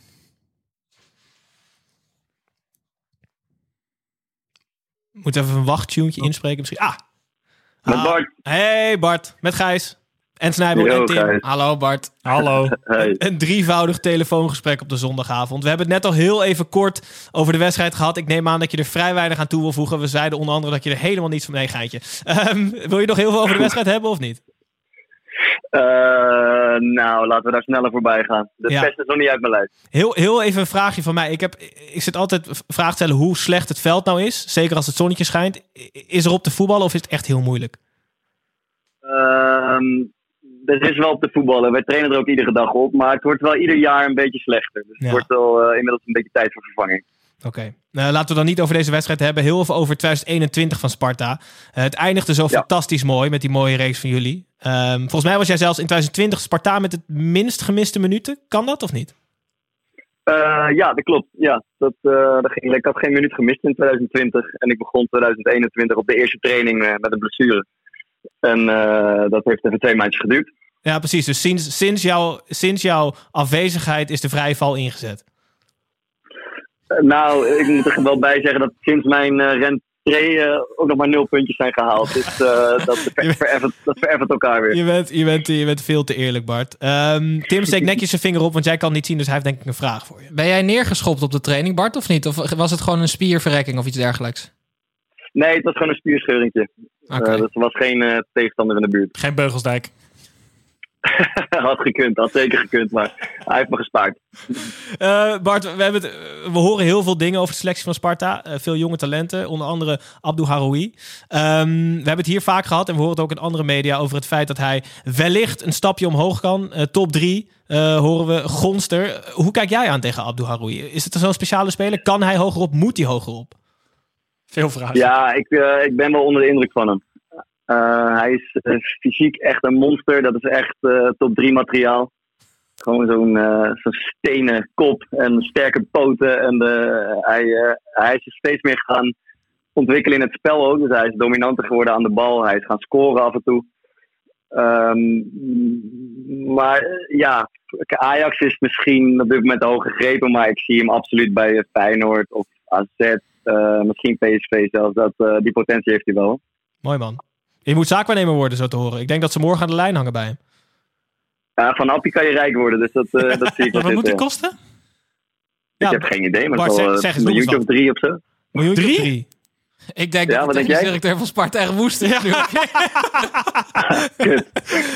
Moet even een wachttuntje inspreken misschien. Ah! Met Ah. Bart. Hey Bart, met Gijs. En Snijboom Yo, en Tim. Gijs. Hallo Bart. Hallo. Hey. Een drievoudig telefoongesprek op de zondagavond. We hebben het net al heel even kort over de wedstrijd gehad. Ik neem aan dat je er vrij weinig aan toe wil voegen. We zeiden onder andere dat je er helemaal niets van... Nee, geintje. Ehm, wil je nog heel veel over de wedstrijd hebben of niet? Eh, nou, laten we daar sneller voorbij gaan. De Ja. pest is nog niet uit mijn lijf. Heel, heel even een vraagje van mij. Ik, heb, ik zit altijd vraag te stellen hoe slecht het veld nou is. Zeker als het zonnetje schijnt. Is er op te voetballen of is het echt heel moeilijk? Ehm, er is wel op de voetballen. Wij trainen er ook iedere dag op. Maar het wordt wel ieder jaar een beetje slechter. Dus Ja. het wordt wel eh, inmiddels een beetje tijd voor vervanging. Oké. Nou, laten we dan niet over deze wedstrijd hebben. Heel even over 2021 van Sparta. Eh, het eindigde zo fantastisch mooi met die mooie reeks van jullie. Ehm, volgens mij was jij zelfs in 2020 Sparta met het minst gemiste minuten. Kan dat of niet? Eh, ja, dat klopt. Ja, dat, eh, dat ging, ik had geen minuut gemist in 2020. En ik begon 2021 op de eerste training eh, met een blessure. En eh, dat heeft even twee maandjes geduurd. Ja, precies. Dus sinds, sinds, jouw, sinds jouw afwezigheid is de vrije val ingezet. Eh, nou, ik moet er wel bij zeggen dat sinds mijn eh rentree eh, ook nog maar nul puntjes zijn gehaald. Dus eh, dat, ver, vereffent, dat vereffent elkaar weer. Je bent, je, bent, je bent veel te eerlijk, Bart. Ehm, Tim steekt netjes zijn vinger op, want jij kan niet zien, dus hij heeft denk ik een vraag voor je. Ben jij neergeschopt op de training, Bart, of niet? Of was het gewoon een spierverrekking of iets dergelijks? Nee, het was gewoon een spierscheuringje. Oké. Eh, dus er was geen eh, tegenstander in de buurt. Geen Beugelsdijk. had gekund, had zeker gekund, maar hij heeft me gespaard. Eh, Bart, we, hebben het, eh, we horen heel veel dingen over de selectie van Sparta. Eh, veel jonge talenten, onder andere Abdou Haroui. Ehm, we hebben het hier vaak gehad en we horen het ook in andere media over het feit dat hij wellicht een stapje omhoog kan. Eh, top 3 horen we Gonster. Hoe kijk jij aan tegen Abdou Haroui? Is het zo'n speciale speler? Kan hij hogerop? Moet hij hogerop? Veel vragen. Ja, ik, ik ben wel onder de indruk van hem. Eh, hij is eh, fysiek echt een monster. Dat is echt eh, top 3 materiaal. Gewoon zo'n zo'n stenen kop en sterke poten. En eh, hij, eh, hij is steeds meer gaan ontwikkelen in het spel ook. Dus hij is dominanter geworden aan de bal. Hij is gaan scoren af en toe. Ehm, maar ja, Ajax is misschien op dit moment hoog gegrepen. Maar ik zie hem absoluut bij Feyenoord of AZ. misschien PSV zelfs. Dat, die potentie heeft hij wel. Mooi man. Je moet zaakwaarnemer worden, zo te horen. Ik denk dat ze morgen aan de lijn hangen bij hem. Ja, van Appie kan je rijk worden, dus dat, eh, dat zie ik wel Wat moet die kosten? Ik Ja, heb geen idee, maar Bart, het zeg- een miljoentje of drie of zo. Miljoen Drie? drie? Ik denk Ja, dat wat de denk jij? directeur van Sparta echt woest is nu. Kut.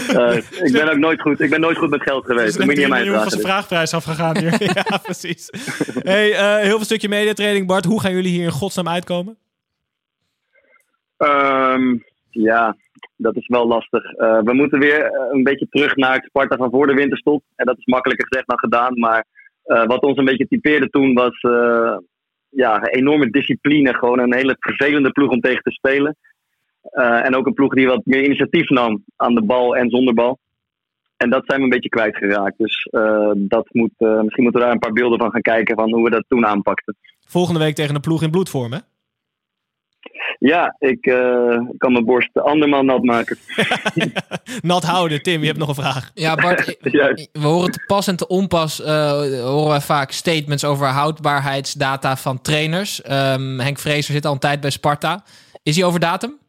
Eh, ik ben ook nooit goed. Ik ben nooit goed met geld Dus geweest. Dat moet je niet aan mij miljoen van vragen. zijn dus. vraagprijs afgegaan hier. ja, precies. Hey, eh, heel veel stukje mediatraining. Bart, hoe gaan jullie hier in godsnaam uitkomen? Ehm, ja, dat is wel lastig. Eh, we moeten weer eh, een beetje terug naar het Sparta van voor de winterstop. En dat is makkelijker gezegd dan gedaan. Maar eh, wat ons een beetje typeerde toen was ja, enorme discipline. Gewoon een hele vervelende ploeg om tegen te spelen. En ook een ploeg die wat meer initiatief nam aan de bal en zonder bal. En dat zijn we een beetje kwijtgeraakt. Dus dat moet, misschien moeten we daar een paar beelden van gaan kijken van hoe we dat toen aanpakten. Volgende week tegen een ploeg in bloedvorm, hè? Ja, ik eh, kan mijn borst andermaal nat maken. Nat houden. Tim, je hebt nog een vraag. Ja, Bart, we horen te pas en te onpas eh, horen wij vaak statements over houdbaarheidsdata van trainers. Ehm, Henk Vrezer zit al een tijd bij Sparta. Is hij over datum?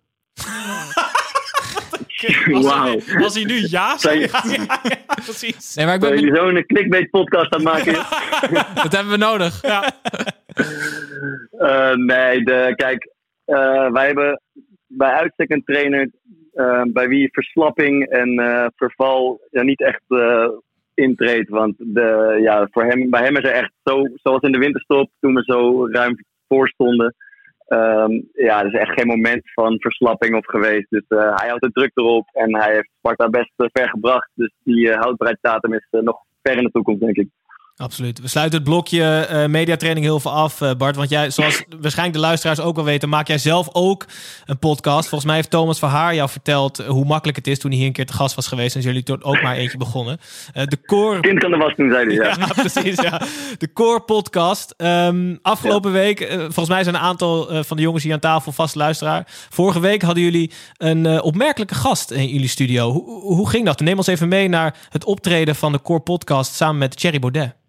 Wauw. Als hij nu ja Zijn, zegt. Ja, ja, precies. Nee, maar ik ben zijn zo'n clickbait podcast aan het maken? dat hebben we nodig. Eh, nee, de, kijk, wij hebben bij uitstek een trainer eh, bij wie verslapping en eh, verval niet echt eh, intreedt. Want de, ja, voor hem, bij hem is er echt zo, zoals in de winterstop, toen we zo ruim voor stonden. ehm, ja, er is echt geen moment van verslapping op geweest. Dus eh, hij houdt de druk erop en hij heeft Sparta best eh, ver gebracht. Dus die uh, houdbaarheidsdatum is eh, nog ver in de toekomst, denk ik. Absoluut. We sluiten het blokje eh, mediatraining heel veel af, eh, Bart. Want jij, zoals waarschijnlijk de luisteraars ook wel weten, maak jij zelf ook een podcast. Volgens mij heeft Thomas van Haar jou verteld eh, hoe makkelijk het is toen hij hier een keer te gast was geweest. En jullie toen ook maar eentje begonnen. De Core... Kind kan de was toen, zei hij. Ja, Ja, precies. Ja. De Core Podcast. Ehm, afgelopen week, volgens mij zijn een aantal van de jongens hier aan tafel vast luisteraar. Vorige week hadden jullie een opmerkelijke gast in jullie studio. Hoe, hoe ging dat? Neem ons even mee naar het optreden van de Core Podcast samen met Thierry Baudet.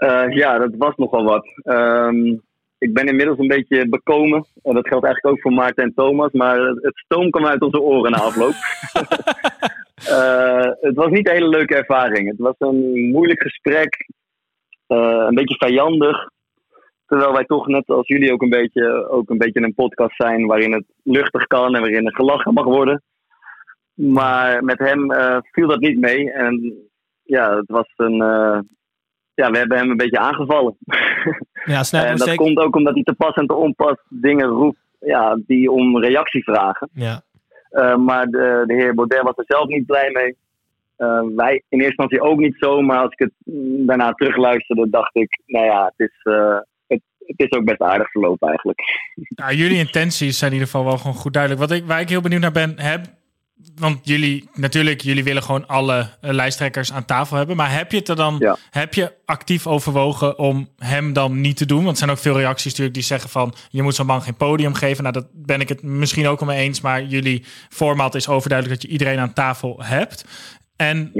Eh, ja, dat was nogal wat. Ehm, ik ben inmiddels een beetje bekomen. En dat geldt eigenlijk ook voor Maarten en Thomas. Maar het stoom kwam uit onze oren na afloop. Eh, het was niet een hele leuke ervaring. Het was een moeilijk gesprek. eh, een beetje vijandig. Terwijl wij toch net als jullie ook een beetje, ook een beetje een podcast zijn waarin het luchtig kan en waarin er gelachen mag worden. Maar met hem viel dat niet mee. En ja, het was een. Ja, we hebben hem een beetje aangevallen. Ja, snel. en dat zeker- komt ook omdat hij te pas en te onpas dingen roept ja, die om reactie vragen. Ja. Eh, maar de, de heer Baudet was er zelf niet blij mee. Eh, wij in eerste instantie ook niet zo, maar als ik het daarna terugluisterde, dacht ik, nou ja, het is, eh, het, het is ook best aardig verlopen eigenlijk. Nou, jullie intenties zijn in ieder geval wel gewoon goed duidelijk. Wat ik, waar ik heel benieuwd naar ben, heb, want jullie, natuurlijk, jullie willen gewoon alle eh, lijsttrekkers aan tafel hebben. Maar heb je het er dan, heb je actief overwogen om hem dan niet te doen? Want er zijn ook veel reacties natuurlijk die zeggen van, je moet zo'n man geen podium geven. Nou, dat ben ik het misschien ook al mee eens. Maar jullie format is overduidelijk dat je iedereen aan tafel hebt. En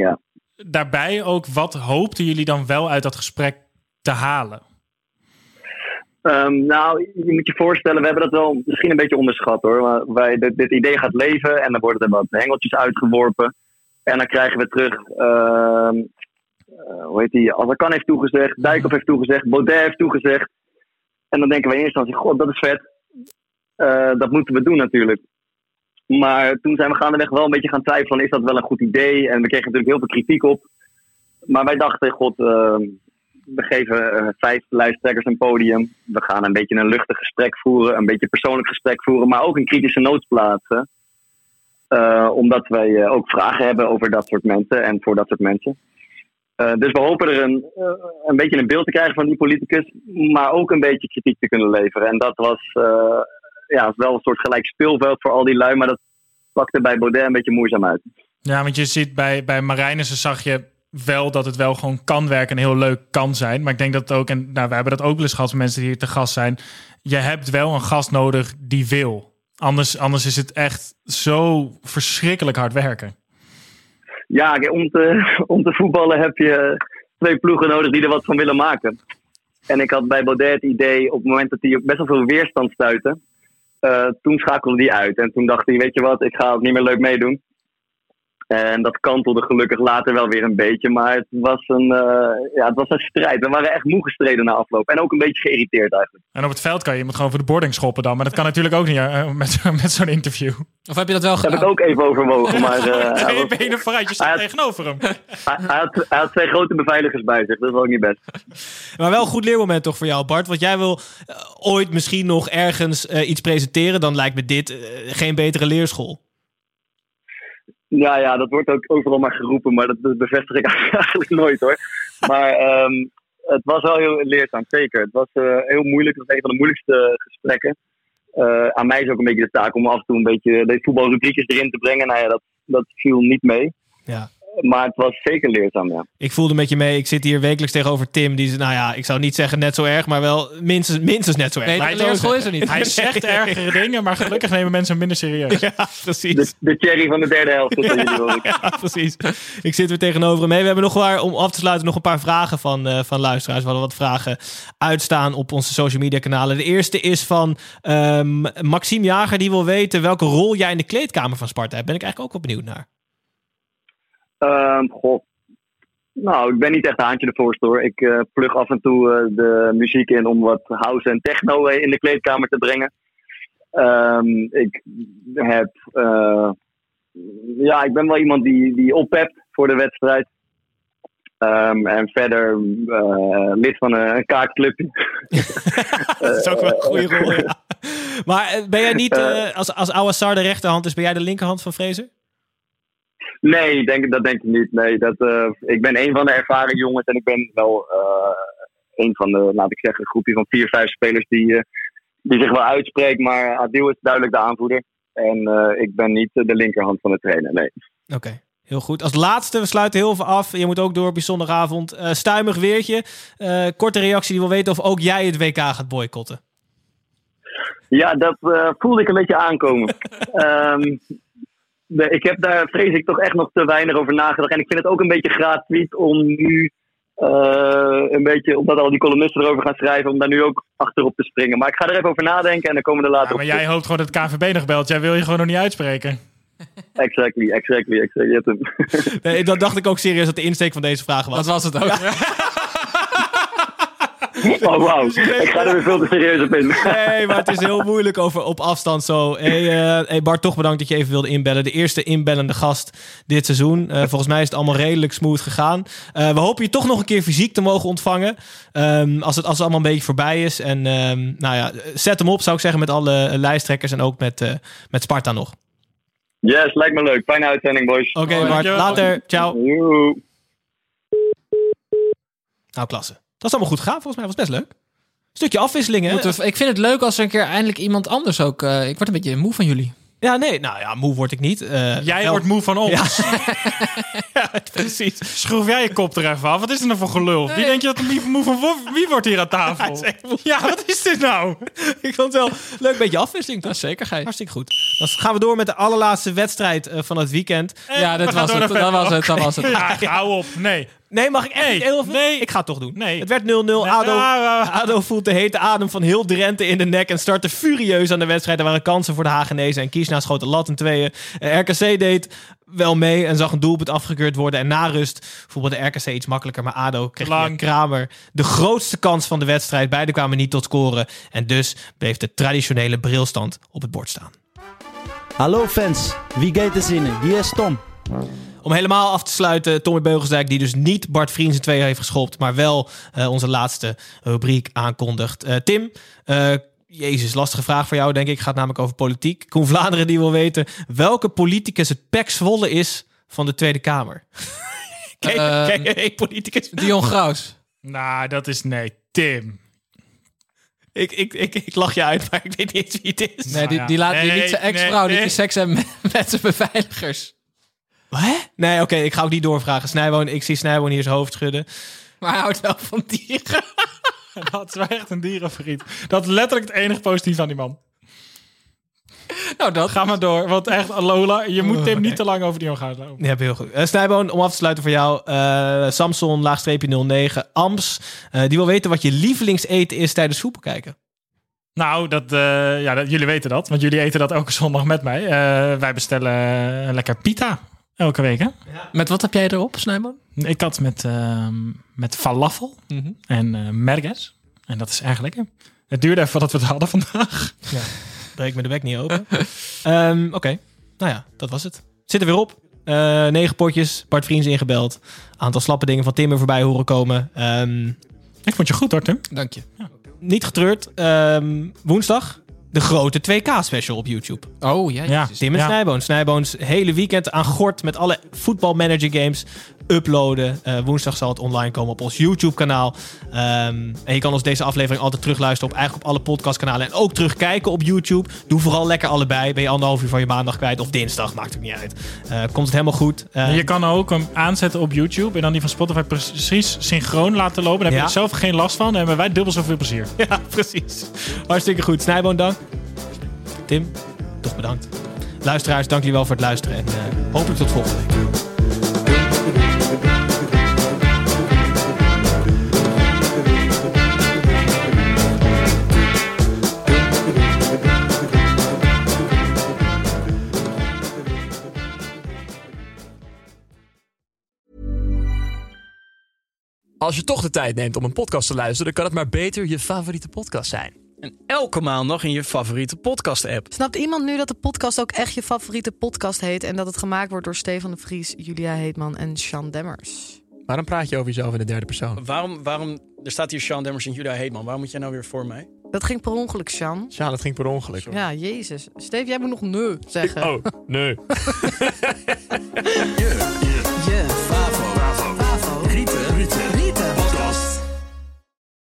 daarbij ook, wat hoopten jullie dan wel uit dat gesprek te halen? Ehm, nou, je moet je voorstellen, we hebben dat wel misschien een beetje onderschat hoor. Maar wij, dit, dit idee gaat leven en dan worden er wat hengeltjes uitgeworpen. En dan krijgen we terug, eh, hoe heet die, Azarkan heeft toegezegd, Dijkhoff heeft toegezegd, Baudet heeft toegezegd. En dan denken we in eerste instantie, god, dat is vet. Eh, dat moeten we doen natuurlijk. Maar toen zijn we gaandeweg wel een beetje gaan twijfelen, is dat wel een goed idee? En we kregen natuurlijk heel veel kritiek op. Maar wij dachten, god, ehm, we geven eh, vijf lijsttrekkers een podium. We gaan een beetje een luchtig gesprek voeren, een beetje persoonlijk gesprek voeren, maar ook een kritische noot plaatsen. Eh, omdat wij eh, ook vragen hebben over dat soort mensen en voor dat soort mensen. Dus we hopen er een, een beetje een beeld te krijgen van die politicus, maar ook een beetje kritiek te kunnen leveren. En dat was ja, wel een soort gelijk speelveld voor al die lui, maar dat pakte bij Baudet een beetje moeizaam uit. Ja, want je ziet bij, bij Marijnissen zag je wel dat het wel gewoon kan werken en heel leuk kan zijn. Maar ik denk dat ook, en nou, we hebben dat ook wel eens gehad mensen die hier te gast zijn. Je hebt wel een gast nodig die wil. Anders, anders is het echt zo verschrikkelijk hard werken. Ja, om te, om te voetballen heb je twee ploegen nodig die er wat van willen maken. En ik had bij Baudet het idee, op het moment dat hij best wel veel weerstand stuitte, eh, toen schakelde hij uit. En toen dacht hij, weet je wat, ik ga het niet meer leuk meedoen. En dat kantelde gelukkig later wel weer een beetje. Maar het was een, eh, ja, het was een strijd. We waren echt moe gestreden na afloop. En ook een beetje geïrriteerd eigenlijk. En op het veld kan je iemand gewoon voor de boarding schoppen dan. Maar dat kan natuurlijk ook niet eh, met, met zo'n interview. Of heb je dat wel Dat heb ik ook even overwogen. Maar eh, Twee was- benen vooruit, je staat tegenover hem. hij, hij had, hij had twee grote beveiligers bij zich. Dat was ook niet best. Maar wel een goed leermoment toch voor jou, Bart? Want jij wil ooit misschien nog ergens iets presenteren. Dan lijkt me dit geen betere leerschool. Ja, ja, dat wordt ook overal maar geroepen, maar dat, bevestig ik eigenlijk nooit hoor. Maar ehm, het was wel heel leerzaam, zeker. Het was eh, heel moeilijk, het was een van de moeilijkste gesprekken. Eh, aan mij is ook een beetje de taak om af en toe een beetje de voetbalrubriekjes erin te brengen. Nou ja, dat, dat viel niet mee. Ja. Maar het was zeker leerzaam, ja. Ik voelde met je mee. Ik zit hier wekelijks tegenover Tim. Die is, nou ja, ik zou niet zeggen net zo erg, maar wel minstens, minstens net zo erg. Nee, leerschool is er niet. Hij zegt ergere dingen, maar gelukkig nemen mensen hem minder serieus. Ja, precies. De, de cherry van de derde helft. dat jullie horen. Ja, precies. Ik zit weer tegenover hem. mee. we hebben nog waar, om af te sluiten, nog een paar vragen van, eh, van luisteraars. We hadden wat vragen uitstaan op onze social media kanalen. De eerste is van ehm, Maxime Jager. Die wil weten welke rol jij in de kleedkamer van Sparta hebt. Ben ik eigenlijk ook wel benieuwd naar. Ehm, goh. Nou, ik ben niet echt een haantje de voorste hoor. Ik eh, plug af en toe eh, de muziek in om wat house en techno eh, in de kleedkamer te brengen. Ehm, ik heb, ja, ik ben wel iemand die, die oppept voor de wedstrijd. Ehm, en verder lid van een, een kaartclubje. dat is ook wel een goede rol, ja. Maar ben jij niet, eh, als, als Awassar de rechterhand is, ben jij de linkerhand van Fraser? Nee, denk, dat denk ik niet. Nee, dat, eh, ik ben een van de ervaren jongens en ik ben wel eh, een van de, laat ik zeggen, een groepje van vier, vijf spelers die, eh, die zich wel uitspreekt. Maar Adil is duidelijk de aanvoerder. En ik ben niet de linkerhand van de trainer, nee. Oké, heel goed. Als laatste, we sluiten heel veel af. Je moet ook door op je zondagavond. Stuimig weertje. Korte reactie die wil weten of ook jij het WK gaat boycotten. Ja, dat eh, voelde ik een beetje aankomen. Ehm, ik heb daar, vrees ik, toch echt nog te weinig over nagedacht. En ik vind het ook een beetje gratuit om nu, eh, een beetje, omdat al die columnisten erover gaan schrijven, om daar nu ook achterop te springen. Maar ik ga er even over nadenken en dan komen we er later Ja, maar op jij hoopt gewoon dat het KVB nog belt. Jij wil je gewoon nog niet uitspreken. Exactly, exactly, exactly. Nee, dat dacht ik ook serieus dat de insteek van deze vraag was. Dat was het ook. Oh, wauw. Ik ga er weer veel te serieus op in. Nee, maar het is heel moeilijk over op afstand zo. Hey, eh, hey Bart, toch bedankt dat je even wilde inbellen. De eerste inbellende gast dit seizoen. Eh, volgens mij is het allemaal redelijk smooth gegaan. Eh, we hopen je toch nog een keer fysiek te mogen ontvangen. Ehm, als, het, als het allemaal een beetje voorbij is. En ehm, nou ja, zet hem op zou ik zeggen met alle lijsttrekkers en ook met, eh, met Sparta nog. Yes, lijkt me leuk. Fijne uitzending, boys. Oké Bart, later. Ciao. Nou, klasse. Dat is allemaal goed gegaan. Volgens mij was het best leuk. Stukje afwisseling, hè? Moeten we- ik vind het leuk als er een keer eindelijk iemand anders ook... eh, ik word een beetje moe van jullie. Ja, nee. Nou ja, moe word ik niet. Eh, Jij wel- wordt moe van ons. Ja, precies. Schroef jij je kop er even af. Wat is er nou voor gelul? Wie denk je dat er moe- moe van wordt? Wie wordt hier aan tafel? Ja, wat is dit nou? Ik vond het wel leuk beetje afwisseling. Toch? zeker, Gijs. Hartstikke goed. Dan gaan we door met de allerlaatste wedstrijd eh, van het weekend. Ja, dat We gaan was het. Dat was het. Dat was het. Ja, hou op. Nee. Nee, mag ik echt Nee, niet heel veel? nee. Ik ga het toch doen. Nee. Het werd 0-0. ADO, ADO voelt de hete adem van heel Drenthe in de nek en startte furieus aan de wedstrijd. Er waren kansen voor de Hagenezen en Kiesna schoot de lat in tweeën. RKC deed wel mee en zag een doelpunt afgekeurd worden. En na rust voetbalde RKC iets makkelijker, maar ADO kreeg Lang. Kramer de grootste kans van de wedstrijd. Beiden kwamen niet tot scoren en dus bleef de traditionele brilstand op het bord staan. Hallo fans, wie gaat er zinnen? Hier is Tom. Om helemaal af te sluiten, Tommy Beugelsdijk, die dus niet Bart Vriends in tweeën heeft geschopt, maar wel eh, onze laatste rubriek aankondigt. Eh, Tim, eh, Jezus, lastige vraag voor jou, denk ik. Gaat namelijk over politiek. Koen Vlaanderen die wil weten welke politicus het pek Zwolle is van de Tweede Kamer. Je een politicus? Dion Graus. Nou, dat is nee. Tim. Ik, ik, ik, ik lach je uit, maar ik weet niet eens wie het is. Nee, die, ja. die laat die Nee, liet zijn nee, ex-vrouw die nee. die seks hebben met, met zijn beveiligers. Hè? Nee, oké, ik ga ook niet doorvragen. Snijboon, ik zie Snijboon hier zijn hoofd schudden. Maar hij houdt wel van dieren. Dat is wel echt een dierenvriend. Dat is letterlijk het enige positief aan die man. Nou, dat. Ga maar door. Want echt, Lola, je moet Tim Oh, niet te lang over die jongen gaan lopen. Ja, heel goed. Eh Snijboon, om af te sluiten voor jou. eh, Samson, laagstreepje 09, Ams. eh, die wil weten wat je lievelingseten is tijdens voetbal kijken. Nou, dat, eh, ja, dat, jullie weten dat. Want jullie eten dat elke zondag met mij. Wij bestellen eh, lekker pita. Elke week, hè? Met wat heb jij erop, Snijman? Ik had met, ehm, met falafel Mhm. en eh merguez. En dat is erg lekker. Het duurde even voordat we het hadden vandaag. Breek me de bek niet open. Ehm, Oké, nou ja, dat was het. Zit er weer op. Eh, negen potjes, Bart Vriends ingebeld. Aantal slappe dingen van Tim er voorbij horen komen. Ehm, Ik vond je goed hoor, Tim. Dank je. niet getreurd. Ehm, woensdag de grote 2K-special op YouTube. Oh, ja. Ja. Tim en Ja. Snijboon. Snijboons hele weekend aan gort met alle voetbalmanager games uploaden. Eh, woensdag zal het online komen op ons YouTube kanaal. Ehm, en je kan ons deze aflevering altijd terugluisteren op eigenlijk op alle podcastkanalen. En ook terugkijken op YouTube. Doe vooral lekker allebei. Ben je anderhalf uur van je maandag kwijt of dinsdag, maakt het niet uit. Eh, komt het helemaal goed. Je kan ook hem aanzetten op YouTube en dan die van Spotify precies synchroon laten lopen. Daar heb je er zelf geen last van. Dan hebben wij dubbel zoveel plezier. Ja, precies. Hartstikke goed. Snijboon, dank. Tim, toch bedankt. Luisteraars, dank jullie wel voor het luisteren. En eh, hopelijk tot volgende week. Als je toch de tijd neemt om een podcast te luisteren, dan kan het maar beter je favoriete podcast zijn. En elke maandag in je favoriete podcast-app. Snapt iemand nu dat de podcast ook echt je favoriete podcast heet... en dat het gemaakt wordt door Stefan de Vries, Julia Heetman en Sean Demmers? Waarom praat je over jezelf in de derde persoon? Waarom, waarom, er staat hier Sean Demmers en Julia Heetman. Waarom moet jij nou weer voor mij? Dat ging per ongeluk, Sean. Ja, dat ging per ongeluk. Ja, jezus. Steve, jij moet nog nee zeggen. Oh, nee. Yeah, yeah.